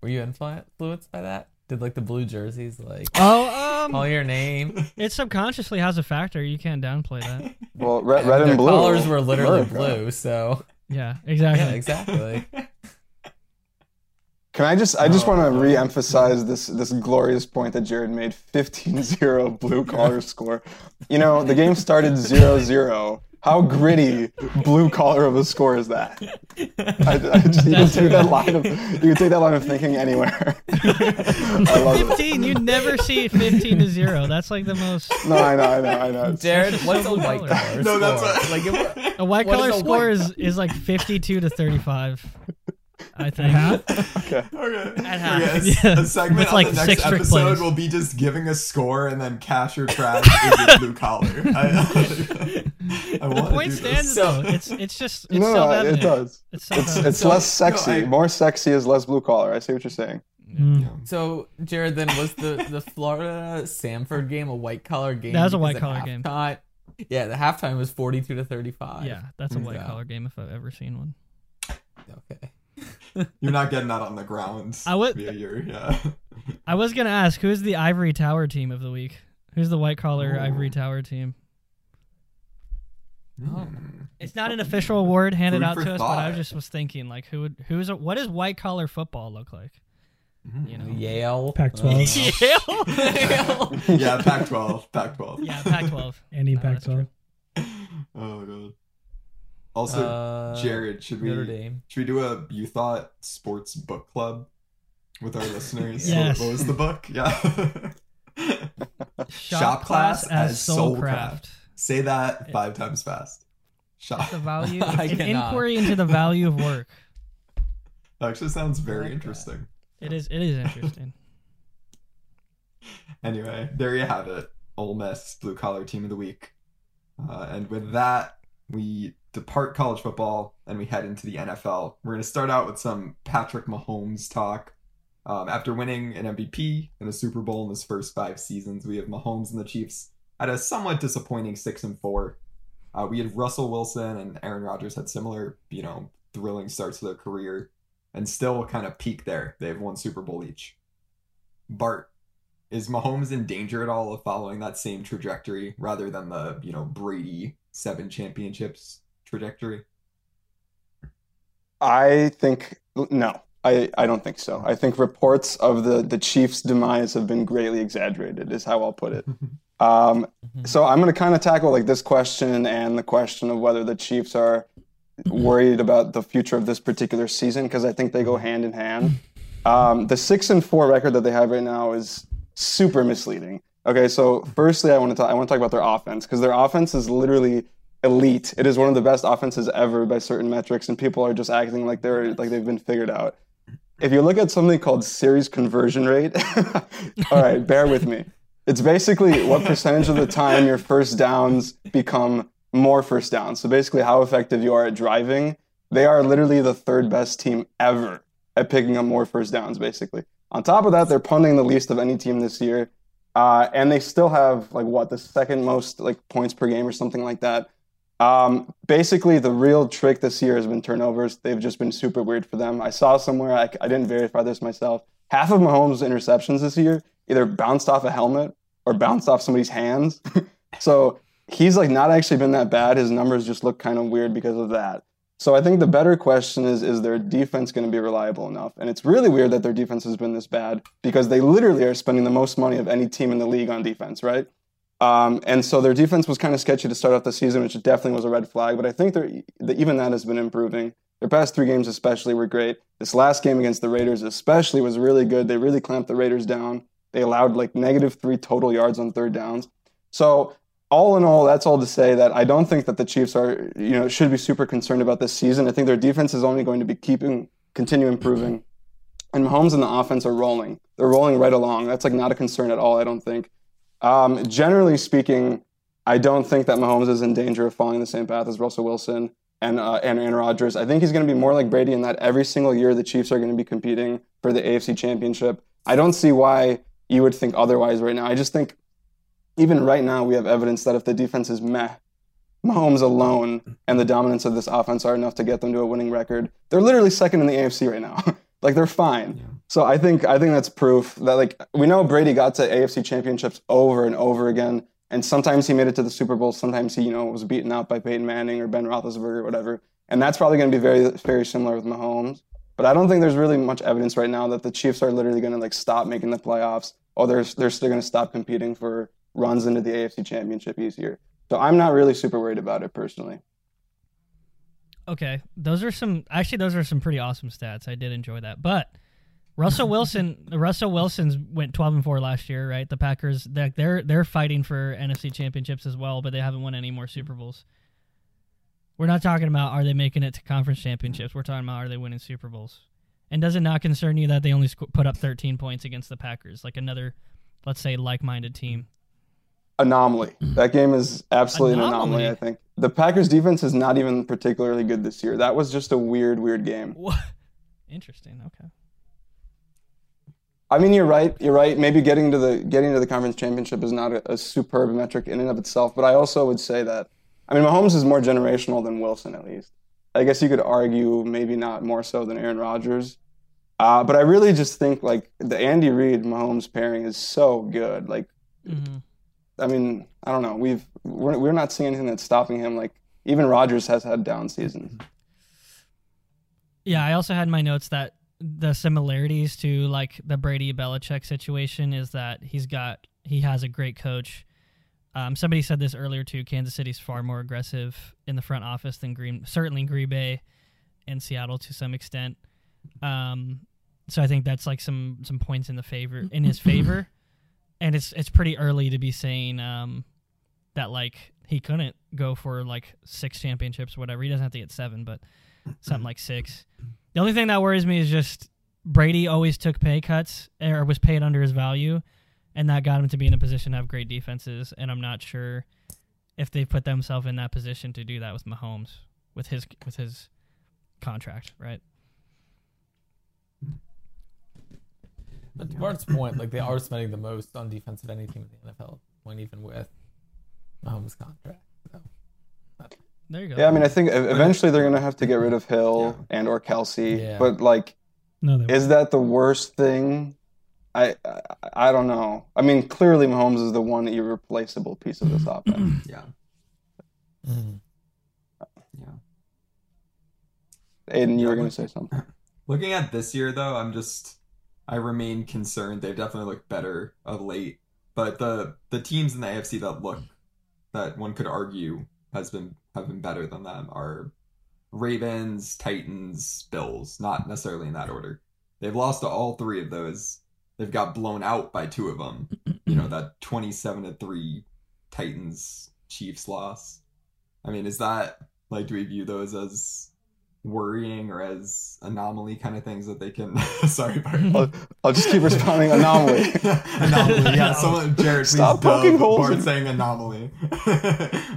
Were you influenced by that? Did like the blue jerseys like Oh, um, call your name? it subconsciously has a factor. You can't downplay that. Well, red, red Their and blue. colors were literally America. blue, so Yeah, exactly. yeah, exactly. Can I just I just Oh, want to no. re-emphasize this this glorious point that Jared made 15-0 blue collar score. You know, the game started 0-0. How gritty blue collar of a score is that? I, I just, you can take that line of you can take that line of thinking anywhere. I love it. 15. You never see 15 to 0. That's like the most. No, I know, I know, I know. It's- Jared, what's a white collar color. No, that's score? what- like if, A white What color is a score white is, is like 52 to 35. I think. Half? Okay. Okay. At half, Okay, a- yeah. A segment With, on like, the next six episode plays. will be just giving a score and then cash or trash is blue collar. I, I want The to point do stands this. though. It's it's just it's No, no, it does. It's It's it's So- less sexy. I- More sexy is less blue collar. I see what you're saying. Mm. Yeah. so, Jared, then was the the Florida Sanford game a white collar game? That was a white collar game. halftime- Yeah, the halftime was forty two to thirty five. yeah, that's a white Yeah. collar game if I've ever seen one. Okay. You're not getting that on the grounds. I would- Via your, yeah. I was gonna ask who's the Ivory Tower team of the week. Who's the white collar Ooh. Ivory Tower team? Oh. Hmm. It's not an official award handed Food out for to us, but I thought. just was thinking like who would who's a, what does white collar football look like? Hmm. You know. Yale. Pac-12. Yale. Yeah, Pac-12. Pac-12. yeah, Pac-12. Any No, Pac-12. Oh god. Also, Uh, Jared, should we Notre Dame. should we do a you thought sports book club with our listeners? Yes. What, what was the book? Yeah. Shop, class as Soulcraft. Say that five times fast. Shop. The value, I an cannot. inquiry into the value of work. That actually sounds very like that. interesting. It is. It is interesting. Anyway, there you have it. Ole Miss blue collar team of the week. Uh, and with that, we depart college football and we head into the NFL. We're going to start out with some Patrick Mahomes talk. Um, after winning an MVP and a Super Bowl in his first five seasons, we have Mahomes and the Chiefs at a somewhat disappointing six and four. Uh, we had Russell Wilson and Aaron Rodgers had similar, you know, thrilling starts to their career, and still kind of peak there. They have one Super Bowl each. Bart, is Mahomes in danger at all of following that same trajectory rather than the you know Brady seven championships trajectory? I think no. I, I don't think so. I think reports of the, the Chiefs' demise have been greatly exaggerated, is how I'll put it. Um, so I'm going to kind of tackle like this question and the question of whether the Chiefs are worried about the future of this particular season because I think they go hand in hand. Um, the six and four record that they have right now is super misleading. Okay, so firstly, I want to talk, I want to talk about their offense because their offense is literally elite. It is one of the best offenses ever by certain metrics, and people are just acting like they're like they've been figured out. If you look at something called series conversion rate, all right, bear with me. It's basically what percentage of the time your first downs become more first downs. So basically, how effective you are at driving. They are literally the third best team ever at picking up more first downs, basically. On top of that, they're punting the least of any team this year. Uh, and they still have like what the second most like points per game or something like that. Um, basically, the real trick this year has been turnovers. They've just been super weird for them. I saw somewhere I, I didn't verify this myself. Half of Mahomes' interceptions this year either bounced off a helmet or bounced off somebody's hands. so he's like not actually been that bad. His numbers just look kind of weird because of that. So I think the better question is is their defense going to be reliable enough? And it's really weird that their defense has been this bad because they literally are spending the most money of any team in the league on defense, right? Um, and so their defense was kind of sketchy to start off the season, which definitely was a red flag. But I think that even that has been improving. Their past three games, especially, were great. This last game against the Raiders, especially, was really good. They really clamped the Raiders down. They allowed like negative three total yards on third downs. So all in all, that's all to say that I don't think that the Chiefs are, you know, should be super concerned about this season. I think their defense is only going to be keeping, continue improving. And Mahomes and the offense are rolling. They're rolling right along. That's like not a concern at all, I don't think. Um, generally speaking, I don't think that Mahomes is in danger of following the same path as Russell Wilson and, uh, and Aaron Rodgers. I think he's going to be more like Brady in that every single year the Chiefs are going to be competing for the AFC Championship. I don't see why you would think otherwise right now. I just think even right now, we have evidence that if the defense is meh, Mahomes alone and the dominance of this offense are enough to get them to a winning record. They're literally second in the AFC right now. like they're fine. Yeah. So I think I think that's proof that like we know Brady got to AFC championships over and over again. And sometimes he made it to the Super Bowl. Sometimes he, you know, was beaten out by Peyton Manning or Ben Roethlisberger or whatever. And that's probably going to be very, very similar with Mahomes. But I don't think there's really much evidence right now that the Chiefs are literally going to like stop making the playoffs or they're they're still going to stop competing for runs into the AFC Championship easier. So I'm not really super worried about it personally. Okay, those are some actually those are some pretty awesome stats. I did enjoy that. But Russell Wilson, Russell Wilson's went 12 and 4 last year, right? The Packers they're they're, they're fighting for NFC championships as well, but they haven't won any more Super Bowls. We're not talking about are they making it to conference championships. We're talking about are they winning Super Bowls. And does it not concern you that they only put up 13 points against the Packers, like another, let's say, like-minded team? Anomaly. That game is absolutely anomaly. an anomaly, I think. The Packers defense is not even particularly good this year. That was just a weird, weird game. What? Interesting. Okay. I mean, you're right. You're right. Maybe getting to the getting to the conference championship is not a, a superb metric in and of itself, but I also would say that I mean, Mahomes is more generational than Wilson, at least. I guess you could argue maybe not more so than Aaron Rodgers. Uh, but I really just think like the Andy Reid Mahomes pairing is so good. Like mm-hmm. I mean, I don't know. We've we're, we're not seeing anything that's stopping him. Like even Rodgers has had down seasons. Yeah, I also had my notes that the similarities to like the Brady Belichick situation is that he's got he has a great coach. Um, somebody said this earlier too. Kansas City's far more aggressive in the front office than Green, certainly Green Bay and Seattle to some extent. Um, so I think that's like some some points in the favor in his favor and it's it's pretty early to be saying um, that like he couldn't go for like six championships, whatever. He doesn't have to get seven, but something like six. The only thing that worries me is just Brady always took pay cuts or was paid under his value, and that got him to be in a position to have great defenses. And I'm not sure if they put themselves in that position to do that with Mahomes with his with his contract, right? But to Bart's point, like they are spending the most on defense of any team in the NFL, when even with Mahomes' contract. So, There you go. Yeah, I mean, I think eventually they're gonna have to get rid of Hill Yeah. and or Kelce. Yeah. But like, No, they is that the worst thing? I, I I don't know. I mean, clearly Mahomes is the one irreplaceable piece of this offense. Yeah. Mhm. Yeah. Aiden, you Yeah, were gonna say something. Looking at this year, though, I'm just I remain concerned. They've definitely looked better of late, but the the teams in the AFC that look that one could argue has been have been better than them are Ravens, Titans, Bills. Not necessarily in that order. They've lost to all three of those. They've got blown out by two of them. You know that 27 to three Titans Chiefs loss. I mean, is that like do we view those as worrying or as anomaly kind of things that they can sorry Bart. I'll, I'll just keep responding anomaly. anomaly yeah someone Jared please Stop dub poking holes Bart in- saying anomaly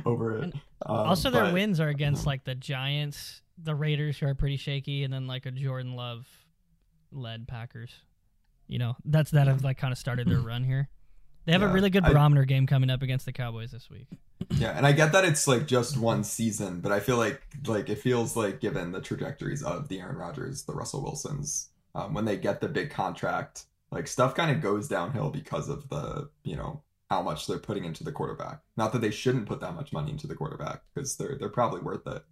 over it Um, also, their but- wins are against like the Giants, the Raiders, who are pretty shaky, and then like a Jordan Love led Packers. You know, that's that have like kind of started their run here. They have a really good I- barometer game coming up against the Cowboys this week. Yeah, and I get that it's like just one season, but I feel like like it feels like given the trajectories of the Aaron Rodgers, the Russell Wilsons, um, when they get the big contract, like stuff kind of goes downhill because of the you know how much they're putting into the quarterback. Not that they shouldn't put that much money into the quarterback because they're they're probably worth it.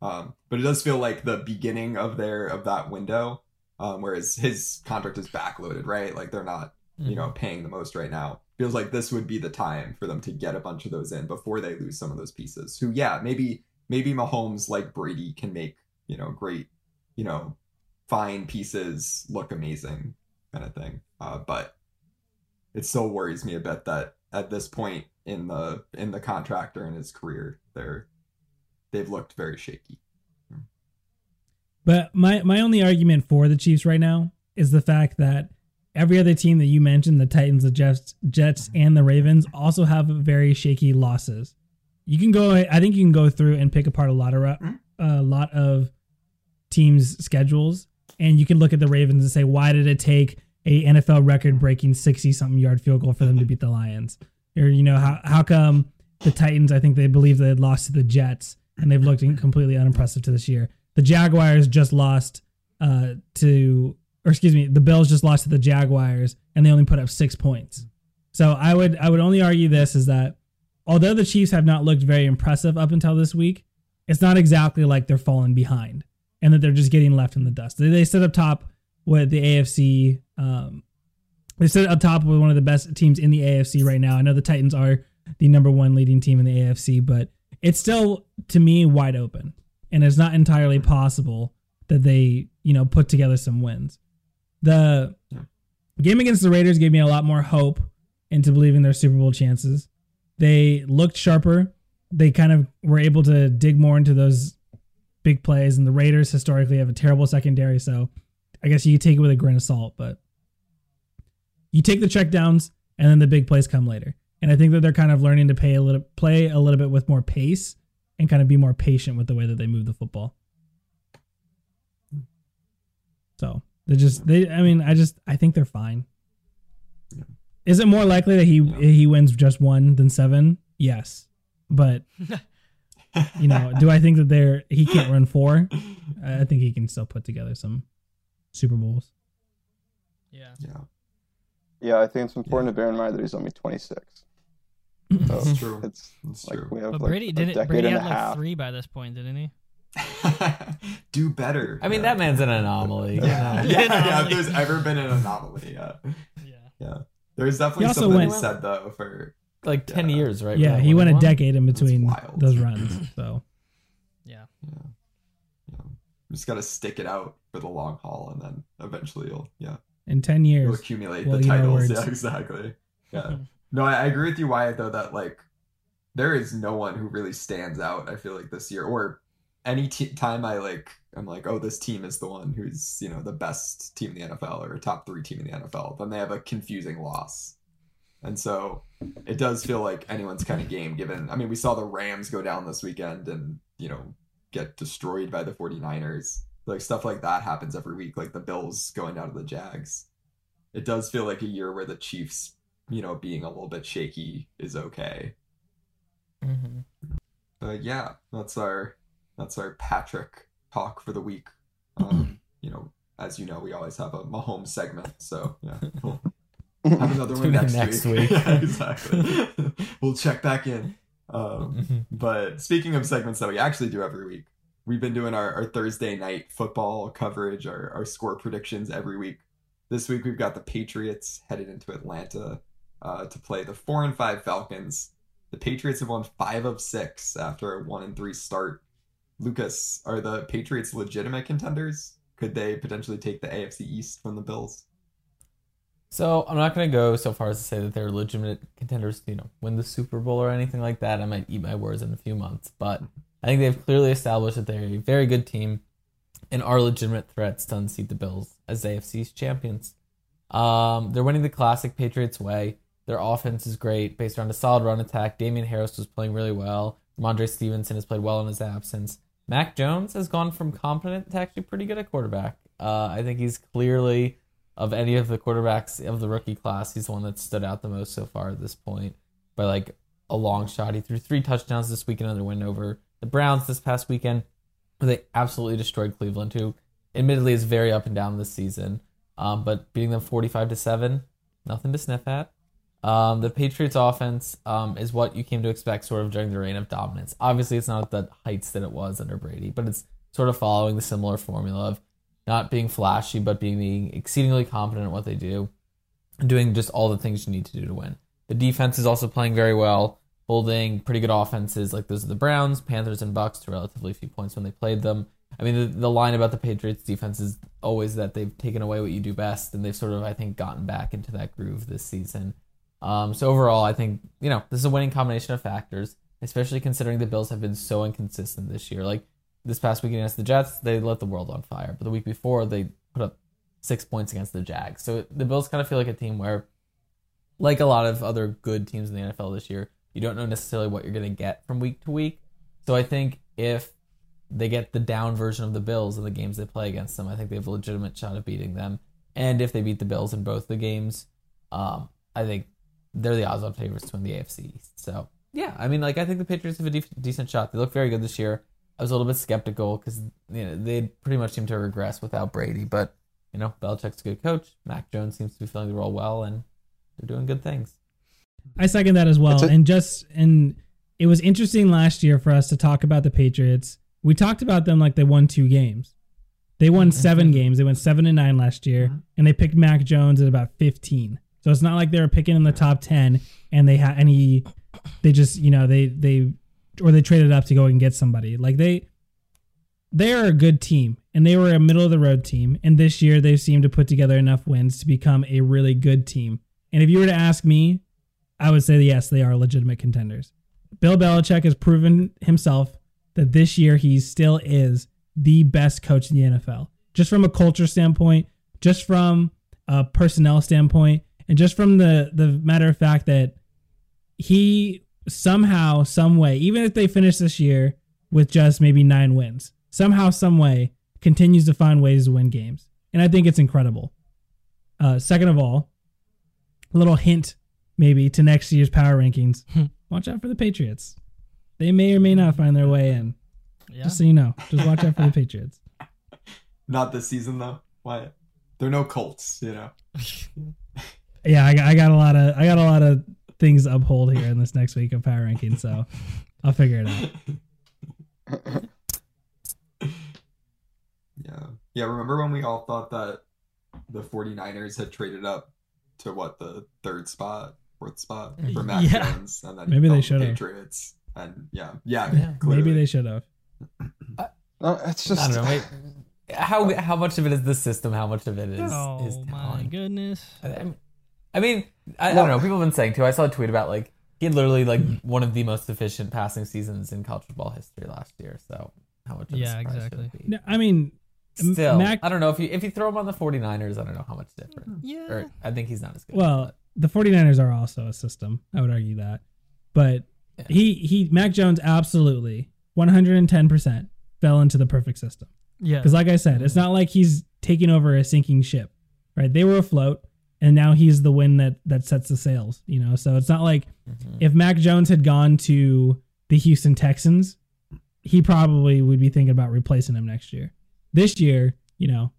Um, but it does feel like the beginning of their of that window, um, whereas his contract is backloaded, right? Like they're not you know paying the most right now feels like this would be the time for them to get a bunch of those in before they lose some of those pieces. Who yeah maybe maybe Mahomes like Brady can make you know great you know fine pieces look amazing kind of thing. Uh, but it still worries me a bit that at this point in the in the contract or in his career they're they've looked very shaky. But my my only argument for the Chiefs right now is the fact that every other team that you mentioned, the Titans, the Jets, Jets, and the Ravens, also have very shaky losses. You can go. I think you can go through and pick apart a lot of Mhm. a lot of teams' schedules, and you can look at the Ravens and say, why did it take a NFL record breaking sixty something yard field goal for them to beat the Lions? Or you know how how come the Titans? I think they believe they had lost to the Jets, and they've looked completely unimpressive to this year. The Jaguars just lost uh, to, or excuse me, the Bills just lost to the Jaguars, and they only put up six points. So I would I would only argue this is that although the Chiefs have not looked very impressive up until this week, it's not exactly like they're falling behind and that they're just getting left in the dust. They, they sit up top with the AFC. Um, they sit up top with one of the best teams in the AFC right now. I know the Titans are the number one leading team in the AFC, but it's still to me wide open, and it's not entirely possible that they you know put together some wins. The game against the Raiders gave me a lot more hope into believing their Super Bowl chances. They looked sharper. They kind of were able to dig more into those big plays, and the Raiders historically have a terrible secondary, so I guess you take it with a grain of salt, but you take the checkdowns and then the big plays come later. And I think that they're kind of learning to pay a little play a little bit with more pace and kind of be more patient with the way that they move the football. So they just they I mean, I just I think they're fine. Yeah. Is it more likely that he Yeah. he wins just one than seven? Yes. But you know, do I think that they're he can't run four? I think he can still put together some Super Bowls. Yeah. yeah Yeah, I think it's important to bear in mind that he's only 26. So That's true. it's That's like true. we have But like Brady a didn't. decade Brady and had a like half. three by this point, didn't he? do better I mean, Yeah. that man's an anomaly. you know? yeah, yeah, Anomaly. if there's ever been an anomaly yeah Yeah. there's definitely He also something to went- said though for Like 10 Yeah. years, right? Yeah, he went a decade in between those runs. So Yeah. yeah yeah you just gotta stick it out for the long haul and then eventually you'll yeah in ten you'll years, accumulate Well, the you know titles yeah exactly yeah no I, I agree with you wyatt though that like there is no one who really stands out i feel like this year or any t- time i like i'm like oh this team is the one who's you know the best team in the nfl or a top three team in the nfl then they have a confusing loss. And so it does feel like anyone's kind of game given i mean we saw the rams go down this weekend and you know get destroyed by the 49ers like stuff like that happens every week like the bills going down to the jags. It does feel like a year where the chiefs you know being a little bit shaky is okay. Mm-hmm. but yeah, that's our that's our Patrick talk for the week. Um, you know, as you know, we always have a Mahomes segment, so yeah, we'll have another one next, next week. week. yeah, exactly. we'll check back in. Um, Mhm. but speaking of segments that we actually do every week, we've been doing our, our Thursday night football coverage, our, our score predictions every week. This week we've got the Patriots headed into Atlanta uh, to play the four and five Falcons. The Patriots have won five of six after a one and three start. Lucas, are the Patriots legitimate contenders? Could they potentially take the AFC East from the Bills? So I'm not going to go so far as to say that they're legitimate contenders, to, you know, win the Super Bowl or anything like that. I might eat my words in a few months, but I think they've clearly established that they're a very good team and are legitimate threats to unseat the Bills as AFC's champions. Um, they're winning the classic Patriots way. Their offense is great, based around a solid run attack. Damien Harris was playing really well. Rhamondre Stevenson has played well in his absence. Mac Jones has gone from competent to actually pretty good at quarterback. Uh, I think he's clearly of any of the quarterbacks of the rookie class, he's the one that stood out the most so far at this point by like a long shot. He threw three touchdowns this week, another win over the Browns this past weekend. They absolutely destroyed Cleveland, who admittedly is very up and down this season. Um, but beating them 45 to 7, nothing to sniff at. Um, the Patriots offense um, is what you came to expect sort of during the reign of dominance. Obviously, it's not at the heights that it was under Brady, but it's sort of following the similar formula of not being flashy, but being, exceedingly competent at what they do, doing just all the things you need to do to win. The defense is also playing very well, holding pretty good offenses like those of the Browns, Panthers, and Bucs to relatively few points when they played them. I mean, the, the line about the Patriots defense is always that they've taken away what you do best, and they've sort of, I think, gotten back into that groove this season. Um, so overall, I think you know this is a winning combination of factors, especially considering the Bills have been so inconsistent this year. Like this past week against the Jets, they lit the world on fire, but the week before they put up six points against the Jags. So the Bills kind of feel like a team where, like a lot of other good teams in the NFL this year, you don't know necessarily what you're going to get from week to week. So I think if they get the down version of the Bills in the games they play against them, I think they have a legitimate shot of beating them. And if they beat the Bills in both the games, um, I think they're the odds-on favorites to win the AFC So yeah, I mean, like I think the Patriots have a de- decent shot. They look very good this year. I was a little bit skeptical because you know they pretty much seem to regress without Brady, but you know Belichick's a good coach. Mac Jones seems to be filling the role well, and they're doing good things. I second that as well. A- and just and it was interesting last year for us to talk about the Patriots. We talked about them like they won two games. They won seven games. They went seven and nine last year, Mhm. and they picked Mac Jones at about fifteen. So it's not like they were picking in the top ten, and they had any. They just you know they they or they traded up to go and get somebody. Like they they are a good team, and they were a middle of the road team. And this year they seem to put together enough wins to become a really good team. And if you were to ask me, I would say yes, they are legitimate contenders. Bill Belichick has proven himself that this year he still is the best coach in the NFL. Just from a culture standpoint, just from a personnel standpoint, and just from the the matter of fact that he somehow, some way, even if they finish this year with just maybe nine wins, somehow, some way, continues to find ways to win games. And I think it's incredible. Uh, second of all, a little hint maybe to next year's power rankings. watch out for the Patriots. They may or may not find their way in. Yeah. Just so you know, just watch out for the Patriots. Not this season though. Why? They're no Colts, you know. Yeah, I got, I got a lot of I got a lot of things to uphold here in this next week of power ranking, so I'll figure it out. Yeah. Yeah, remember when we all thought that the 49ers had traded up to what the third spot, fourth spot for Mac Yeah. Jones and then Maybe they fell the should've. Patriots. And yeah, yeah, Yeah. Maybe they should have. No, it's just I don't know. Wait, how how much of it is the system? How much of it is oh is oh my goodness. I, I mean, I, I don't know. People have been saying too. I saw a tweet about like he had literally like one of the most efficient passing seasons in college football history last year. So how much? of Yeah, exactly. it be? No, I mean, M- Still, Mac- I don't know if you if you throw him on the 49ers, I don't know how much different. Hmm. Yeah. Or I think he's not as good. well, the 49ers are also a system. I would argue that. But Yeah. he he Mac Jones absolutely 110% fell into the perfect system. Yeah. Because, like I said, it's hmm. not like he's taking over a sinking ship, right? They were afloat, and now he's the wind that that sets the sails. You know, so it's not like Mhm. if Mac Jones had gone to the Houston Texans, he probably would be thinking about replacing him next year. This year, you know,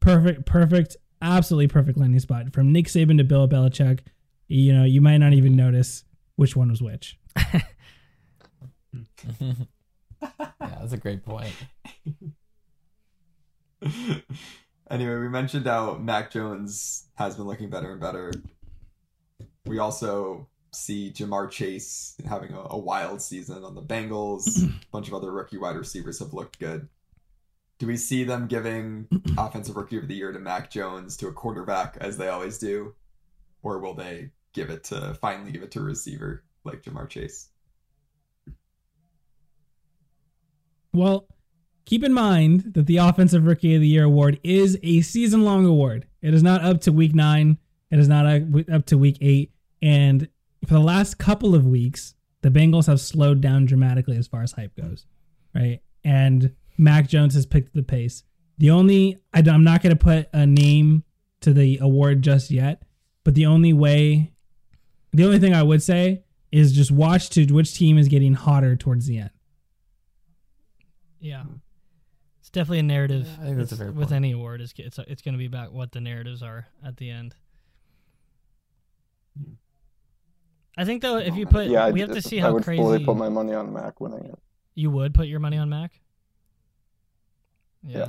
perfect, perfect, absolutely perfect landing spot from Nick Saban to Bill Belichick. You know, you might not even notice which one was which. yeah, that's a great point. anyway, we mentioned how Mac Jones has been looking better and better. We also see Ja'Marr Chase having a, a wild season on the Bengals. a bunch of other rookie wide receivers have looked good. Do we see them giving offensive rookie of the year to Mac Jones to a quarterback as they always do, or will they give it to finally give it to a receiver like Ja'Marr Chase? Well, keep in mind that the offensive rookie of the year award is a season long award. It is not up to week nine. It is not up to week eight. And for the last couple of weeks, the Bengals have slowed down dramatically as far as hype goes, right? And Mac Jones has picked the pace. The only I, am not going to put a name to the award just yet, but the only way, the only thing I would say is just watch to which team is getting hotter towards the end. Yeah, it's definitely a narrative. Yeah, I think that's a fair with point. any award. It's it's it's going to be about what the narratives are at the end. I think though, if you put, yeah, we I, have to see I how would crazy fully put my money on Mac winning it. you would put your money on Mac. Yeah.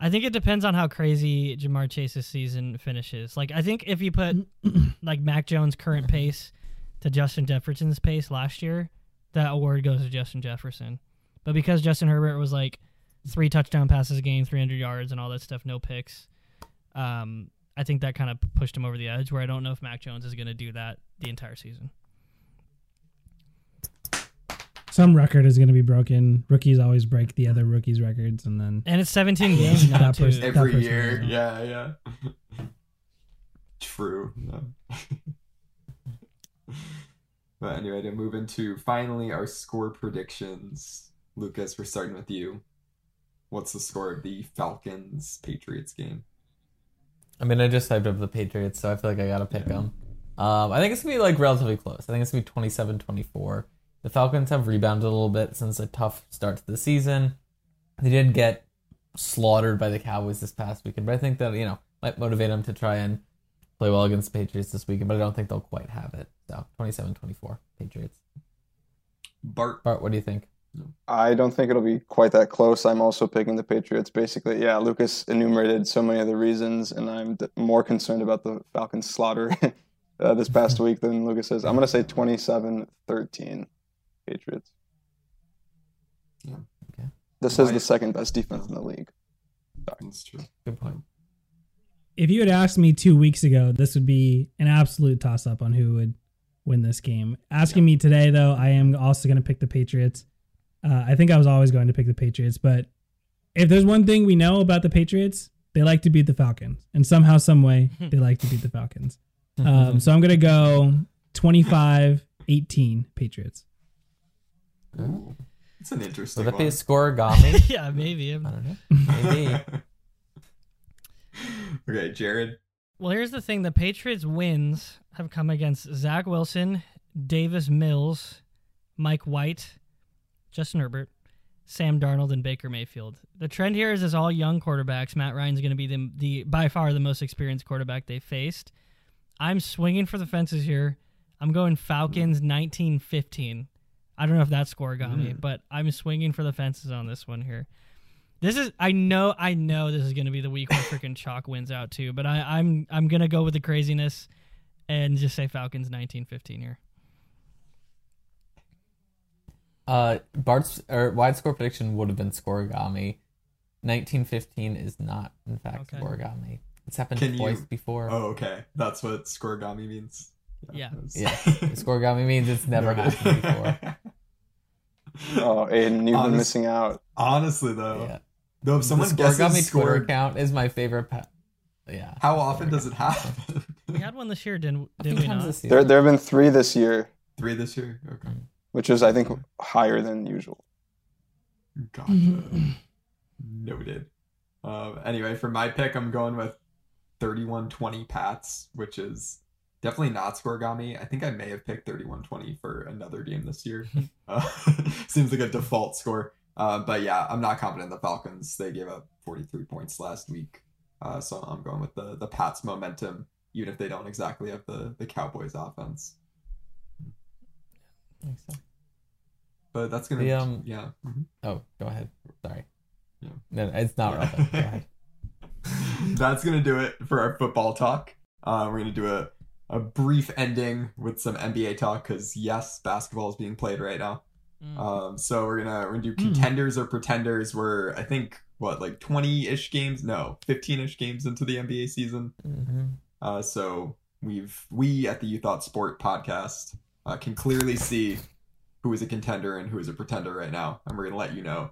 I think it depends on how crazy Ja'Marr Chase's season finishes. Like, I think if you put like Mac Jones' current pace to Justin Jefferson's pace last year, that award goes to Justin Jefferson. But because Justin Herbert was like three touchdown passes a game, 300 yards, and all that stuff, no picks, um, I think that kind of pushed him over the edge. Where I don't know if Mac Jones is going to do that the entire season. Some record is going to be broken. Rookies always break the other rookies' records, and then And it's 17 games now That too. person- Every person year, is- yeah, yeah. True. No. but anyway, to move into finally our score predictions. Lucas, we're starting with you. What's the score of the Falcons Patriots game? I mean, I just hyped up the Patriots, so I feel like I gotta pick them. Um, I think it's gonna be like relatively close. I think it's gonna be 27-24. The Falcons have rebounded a little bit since a tough start to the season. They did get slaughtered by the Cowboys this past weekend, but I think that you know might motivate them to try and play well against the Patriots this weekend. But I don't think they'll quite have it. So 27-24 Patriots. Bart. Bart, what do you think? I don't think it'll be quite that close. I'm also picking the Patriots. Basically, yeah, Lucas enumerated so many of the reasons, and I'm d- more concerned about the Falcons' slaughter uh, this past week than Lucas is. I'm going to say 27 13 Patriots. Yeah. Okay. This is the second best defense in the league. That's true. Good point. if you had asked me two weeks ago, this would be an absolute toss up on who would win this game. Asking me today, though, I am also going to pick the Patriots. Uh, I think I was always going to pick the Patriots, but if there's one thing we know about the Patriots, they like to beat the Falcons, and somehow, some way, they like to beat the Falcons. Um, so I'm going to go 25-18 Patriots. Ooh, it's an interesting Would that be a one. scorigami? yeah, maybe. I don't know. Maybe. okay, Jared. Well, here's the thing: the Patriots' wins have come against Zach Wilson, Davis Mills, Mike White, Justin Herbert, Sam Darnold, and Baker Mayfield. The trend here is, is all young quarterbacks. Matt Ryan's going to be the, the by far the most experienced quarterback they faced. I'm swinging for the fences here. I'm going Falcons 19-15. I don't know if that's scorigami, Mm. Me, but I'm swinging for the fences on this one here. This is I know I know this is gonna be the week where freaking chalk wins out too, but I, I'm I'm gonna go with the craziness and just say Falcons 19-15 here. Uh, Bart's or wide score prediction would have been scorigami. 1915 is not, in fact, Okay. scorigami. It's happened Can you- twice before. Oh, okay. That's what scorigami means. Yeah. that was- Yeah, scorigami means it's never happened before. Oh, Aiden, you've been missing out. Honestly, though, Yeah, though, if someone the guesses scorigami score, Twitter account is my favorite. Pa- yeah. how often does it happen? We had one this year, didn't A did few we times not? this There, there have been three this year, Three this year. Okay. Which is, I think, higher than usual. Gotcha. Noted. Um, anyway, for my pick, I'm going with 31-20 Pats, which is definitely not Scorigami. I think I may have picked 31-20 for another game this year. uh, seems like a default score. Uh, but yeah, I'm not confident in the Falcons. They gave up 43 points last week. Uh, so I'm going with the the Pats momentum, even if they don't exactly have the the Cowboys offense. Makes sense. But that's gonna The, um, yeah. Mhm. Oh, go ahead. Sorry. Yeah. No, it's not relevant. Go ahead. that's gonna do it for our football talk. Uh, we're gonna do a a brief ending with some NBA talk because yes, basketball is being played right now. Mm. Um, so we're gonna we're gonna do Hmm. contenders or pretenders. We're I think what like twenty ish games, no, fifteen ish games into the NBA season. hmm Uh, so we've we at the You Thought Sport podcast uh, can clearly see who is a contender and who is a pretender right now, and we're gonna let you know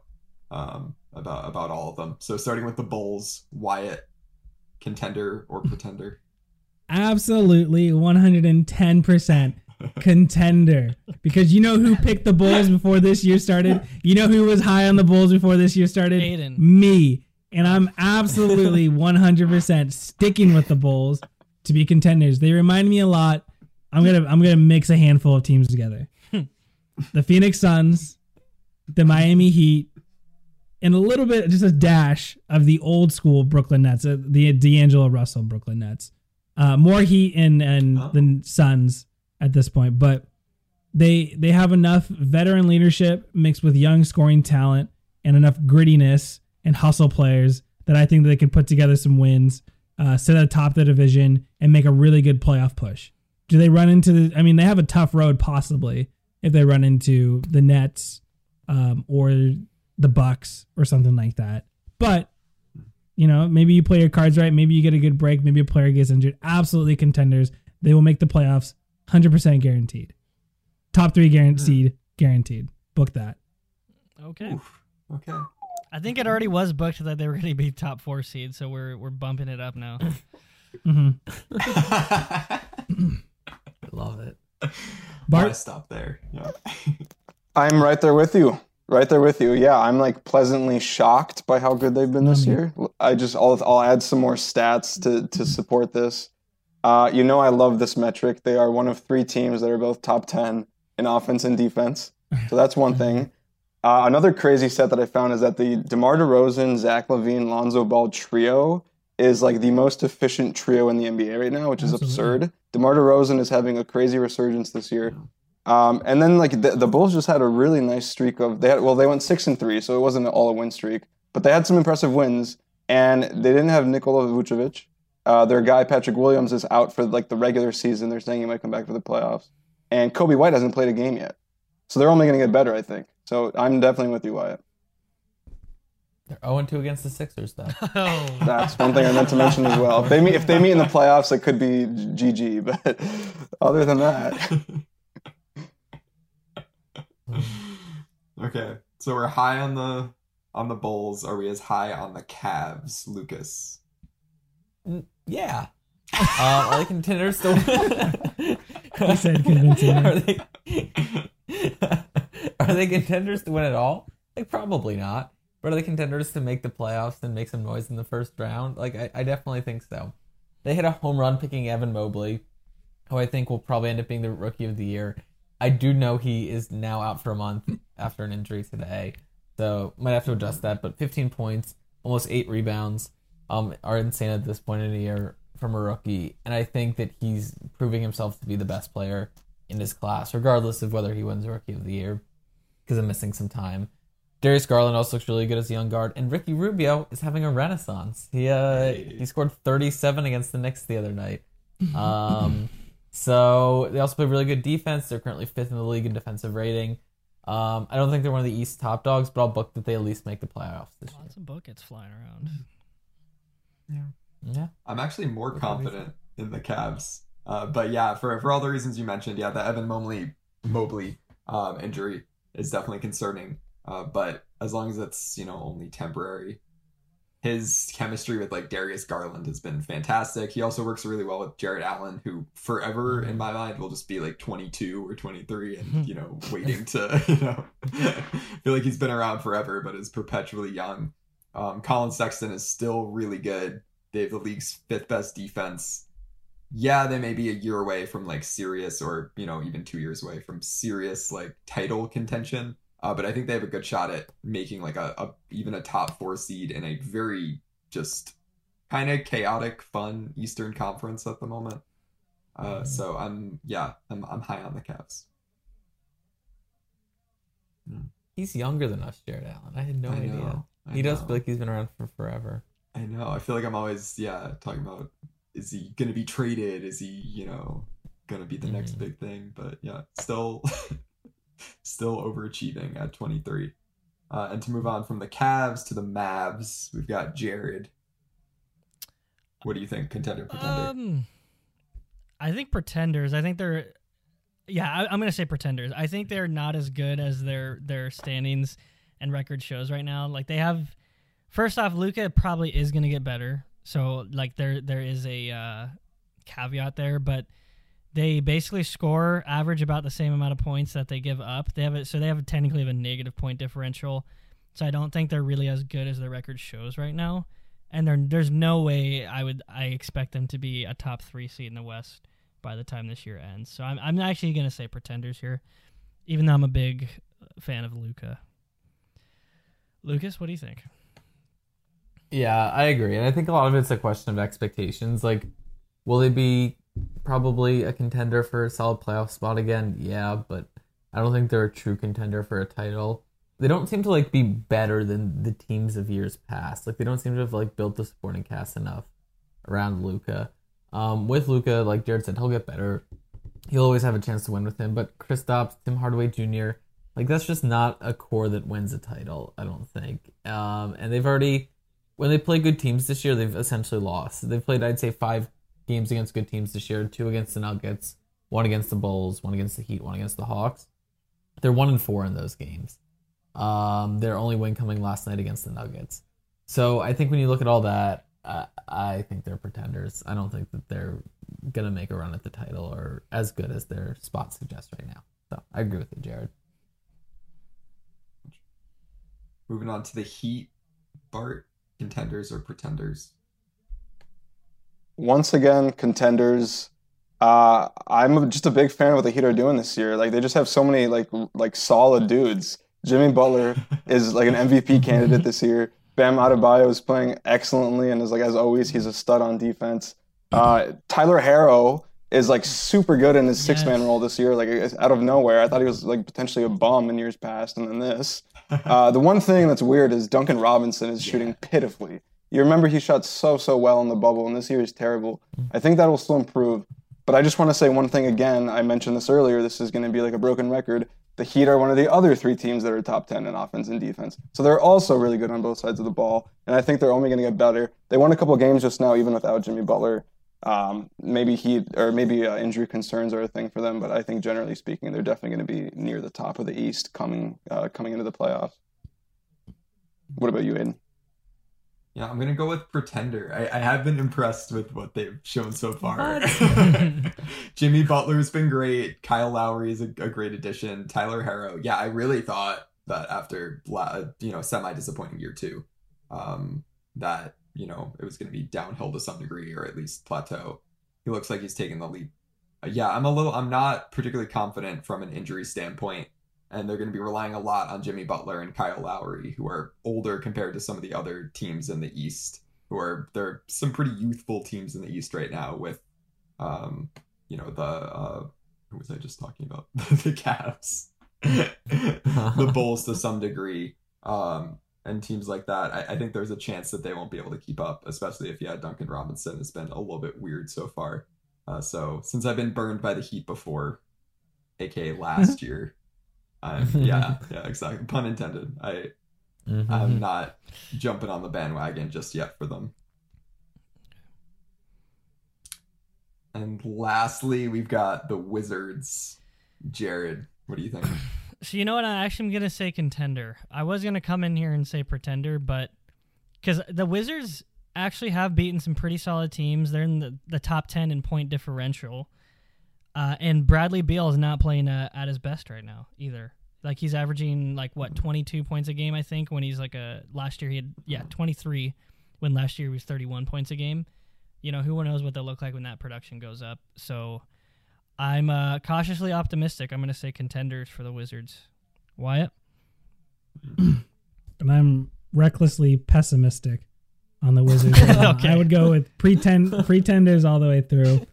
um, about about all of them. So starting with the Bulls, Wyatt, contender or pretender? Absolutely 110% contender. Because you know who picked the Bulls before this year started? You know who was high on the Bulls before this year started? Aiden. Me. And I'm absolutely 100% sticking with the Bulls to be contenders. They remind me a lot. I'm going to I'm to mix a handful of teams together. the Phoenix Suns, the Miami Heat, and a little bit just a dash of the old school Brooklyn Nets, uh, the D'Angelo Russell Brooklyn Nets. Uh, more Heat and and Oh. the Suns at this point, but they they have enough veteran leadership mixed with young scoring talent and enough grittiness and hustle players that I think that they can put together some wins, uh, sit at the top of the division, and make a really good playoff push. Do they run into the? I mean, they have a tough road possibly if they run into the Nets um, or the Bucks or something like that. But you know, maybe you play your cards right. Maybe you get a good break. Maybe a player gets injured. Absolutely contenders. They will make the playoffs, hundred percent guaranteed. Top three guaranteed. Guaranteed. Book that. Okay. Oof. Okay. I think it already was booked that they were going to be top four seed, so we're we're bumping it up now. hmm Love it. Bart, Bart, stop there. Yeah. I'm right there with you. Right there with you. Yeah, I'm like pleasantly shocked by how good they've been this Yummy. year. I just I'll I'll add some more stats to to support this. Uh, you know I love this metric. They are one of three teams that are both top ten in offense and defense. So that's one thing. Uh, another crazy set that I found is that the DeMar DeRozan, Zach LaVine, Lonzo Ball trio is like the most efficient trio in the NBA right now, which is Absolutely. absurd. DeMar DeRozan is having a crazy resurgence this year. Um, and then like the, the Bulls just had a really nice streak of they had well they went six and three so it wasn't all a win streak but they had some impressive wins and they didn't have Nikola Vucevic. Uh, their guy Patrick Williams is out for like the regular season. They're saying he might come back for the playoffs. And Coby White hasn't played a game yet, so they're only going to get better I think. So I'm definitely with you Wyatt. They're 0 2 against the Sixers, though. oh, That's one thing I meant to mention as well. If they meet if they meet in the playoffs, it could be GG. But other than that, okay. So we're high on the on the Bulls. Are we as high on the Cavs, Lucas? Yeah. Um, are they contenders to win? He said convincingly. are they Are they contenders to win at all? Like probably not. Are they contenders to make the playoffs and make some noise in the first round? Like I, I definitely think so. They hit a home run picking Evan Mobley, who I think will probably end up being the rookie of the year. I do know he is now out for a month after an injury today. So might have to adjust that. But 15 points, almost eight rebounds, um, are insane at this point in the year from a rookie. And I think that he's proving himself to be the best player in his class, regardless of whether he wins Rookie of the Year, because I'm missing some time. Darius Garland also looks really good as a young guard, and Ricky Rubio is having a renaissance. He uh Hey. he scored 37 against the Knicks the other night. Um, so they also play really good defense. They're currently fifth in the league in defensive rating. Um, I don't think they're one of the East top dogs, but I'll book that they at least make the playoffs this year. lots of buckets flying around. Yeah, yeah. I'm actually more What do we confident in the Cavs. Uh, but yeah, for for all the reasons you mentioned, yeah, the Evan Mobley Mobley um, injury is definitely concerning. Uh, but as long as it's you know only temporary, his chemistry with like Darius Garland has been fantastic. He also works really well with Jarrett Allen, who forever in my mind will just be like 22 or 23, and you know waiting to you know feel like he's been around forever, but is perpetually young. Um, Collin Sexton is still really good. They have the league's fifth best defense. yeah, they may be a year away from like serious, or you know, even two years away from serious like title contention. Uh, but I think they have a good shot at making like a, a even a top four seed in a very just kind of chaotic, fun Eastern Conference at the moment. Uh, so I'm yeah, I'm I'm high on the Cavs. He's younger than us, Jarrett Allen. I had no I idea. know, he does know. feel like he's been around for forever. I know. I feel like I'm always yeah talking about is he gonna be traded? Is he you know gonna be the next Mhm. big thing? But yeah, still still overachieving at 23. Uh, and to move on from the Cavs to the Mavs, we've got Jared. What do you think, contender pretender? Um, I think pretenders. I think they're. Yeah, I, I'm gonna say pretenders. I think they're not as good as their their standings and record shows right now. Like they have. First off, Luka probably is gonna get better. So like there there is a uh, caveat there, but they basically score average about the same amount of points that they give up. They have it, so they have a, technically have a negative point differential. So I don't think they're really as good as their record shows right now and there, there's no way I would I expect them to be a top three seed in the West by the time this year ends. So I'm I'm actually gonna say pretenders here, even though I'm a big fan of Luka. Lucas, what do you think? Yeah, I agree. And I think a lot of it's a question of expectations. Like, will they be probably a contender for a solid playoff spot again? Yeah, but I don't think they're a true contender for a title. They don't seem to like be better than the teams of years past. Like they don't seem to have like built the supporting cast enough around Luka. Um, with Luka, like Jared said, he'll get better. He'll always have a chance to win with him. But Kristaps, Tim Hardaway Jr., like that's just not a core that wins a title. I don't think. Um, and they've already when they play good teams this year, they've essentially lost. They've played, I'd say, five games against good teams this year: two against the Nuggets, one against the Bulls, one against the Heat, one against the Hawks. They're one and four in those games. Um, their only win coming last night against the Nuggets. So I think when you look at all that, uh, I think they're pretenders. I don't think that they're gonna make a run at the title or as good as their spot suggests right now. So I agree with you, Jared. Moving on to the Heat, Bart, contenders or pretenders? Once again, contenders. Uh, I'm just a big fan of what the Heat are doing this year. Like they just have so many like like solid dudes. Jimmy Butler is like an MVP candidate this year. Bam Adebayo is playing excellently and is like as always he's a stud on defense. Uh, Tyler Herro is like super good in his six man Yes. role this year. Like out of nowhere, I thought he was like potentially a bum in years past, and then this. Uh, the one thing that's weird is Duncan Robinson is shooting pitifully. You remember he shot so so well in the bubble, and this year is terrible. I think that will still improve. But I just want to say one thing again. I mentioned this earlier. This is going to be like a broken record. The Heat are one of the other three teams that are top 10 in offense and defense. So they're also really good on both sides of the ball. And I think they're only going to get better. They won a couple games just now, even without Jimmy Butler. Um, maybe he or maybe uh, injury concerns are a thing for them, but I think generally speaking, they're definitely going to be near the top of the East coming uh, coming into the playoffs. What about you, Aiden? Yeah, I'm gonna go with Pretender. I, I have been impressed with what they've shown so far. Jimmy Butler's been great. Kyle Lowry is a, a great addition. Tyler Herro. Yeah, I really thought that after you know semi disappointing year two, um, that you know it was gonna be downhill to some degree or at least plateau. He looks like he's taking the leap. Uh, yeah, I'm a little. I'm not particularly confident from an injury standpoint and they're going to be relying a lot on Jimmy Butler and Kyle Lowry, who are older compared to some of the other teams in the East. Who are there are some pretty youthful teams in the East right now with, um, you know the uh, who was I just talking about the Cavs, the Bulls to some degree, um, and teams like that. I, I think there's a chance that they won't be able to keep up, especially if yeah Duncan Robinson It's been a little bit weird so far. Uh, so since I've been burned by the Heat before, aka last year. I'm, yeah, yeah, exactly. Pun intended. I Mhm. I'm not jumping on the bandwagon just yet for them. And lastly, we've got the Wizards. Jared, what do you think? So you know what? I actually am gonna say contender. I was gonna come in here and say pretender, but because the Wizards actually have beaten some pretty solid teams. They're in the, the top ten in point differential, uh, and Bradley Beal is not playing uh, at his best right now either. Like he's averaging like what twenty two points a game, I think. When he's like a last year he had yeah twenty three, when last year he was thirty one points a game. you know, who knows what they'll look like when that production goes up. So I'm uh, cautiously optimistic. I'm going to say contenders for the Wizards. Wyatt? and I'm recklessly pessimistic on the Wizards. Okay. I would go with pretend pretenders all the way through.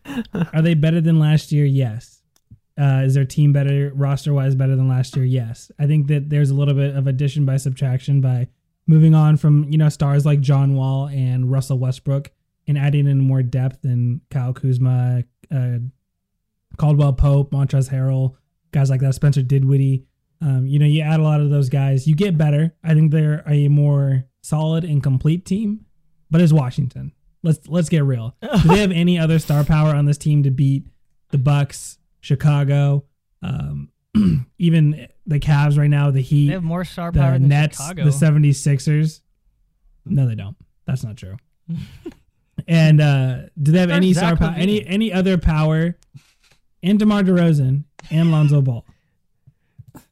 Are they better than last year? Yes. Uh, is their team better roster wise better than last year? Yes. I think that there's a little bit of addition by subtraction by moving on from you know stars like John Wall and Russell Westbrook and adding in more depth in Kyle Kuzma, uh, Caldwell Pope, Montrezl Harrell, guys like that, Spencer Dinwiddie. Um, you know, you add a lot of those guys, you get better. I think they're a more solid and complete team. But is Washington? Let's let's get real. Do they have any other star power on this team to beat the Bucks, Chicago, um, even the Cavs right now, the Heat, They have more star power the than Nets, Chicago. the 76ers? No, they don't. That's not true. and uh, do they have Start any Zach star power? Any any other power? And DeMar DeRozan and Lonzo Ball.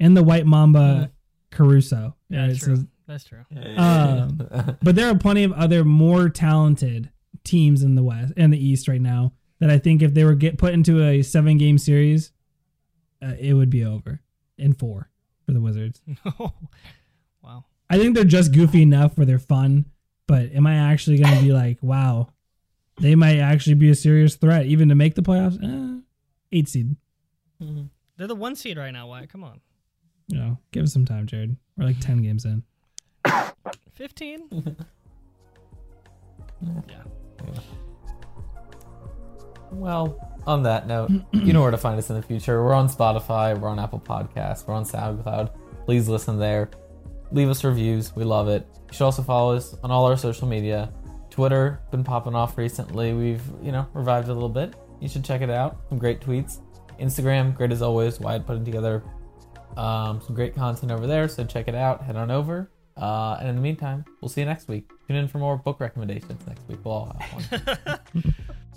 And the White Mamba Caruso. yeah, that's so- true. That's true. Um, but there are plenty of other more talented teams in the West and the East right now that I think if they were get put into a seven game series, uh, it would be over in four for the Wizards. wow. I think they're just goofy enough where they're fun, but am I actually going to be like, wow, they might actually be a serious threat even to make the playoffs? Eh, eight seed. They're the one seed right now, Wyatt. Come on. You know, give us some time, Jared. We're like ten games in. 15? yeah. Well, on that note, you know where to find us in the future. We're on Spotify, we're on Apple Podcasts, we're on SoundCloud. Please listen there. Leave us reviews. We love it. You should also follow us on all our social media. Twitter been popping off recently. We've, you know, revived a little bit. You should check it out. Some great tweets. Instagram, great as always. Wyatt putting together um, some great content over there. So check it out. Head on over. Uh, and in the meantime, we'll see you next week. Tune in for more book recommendations next week. We'll all have one.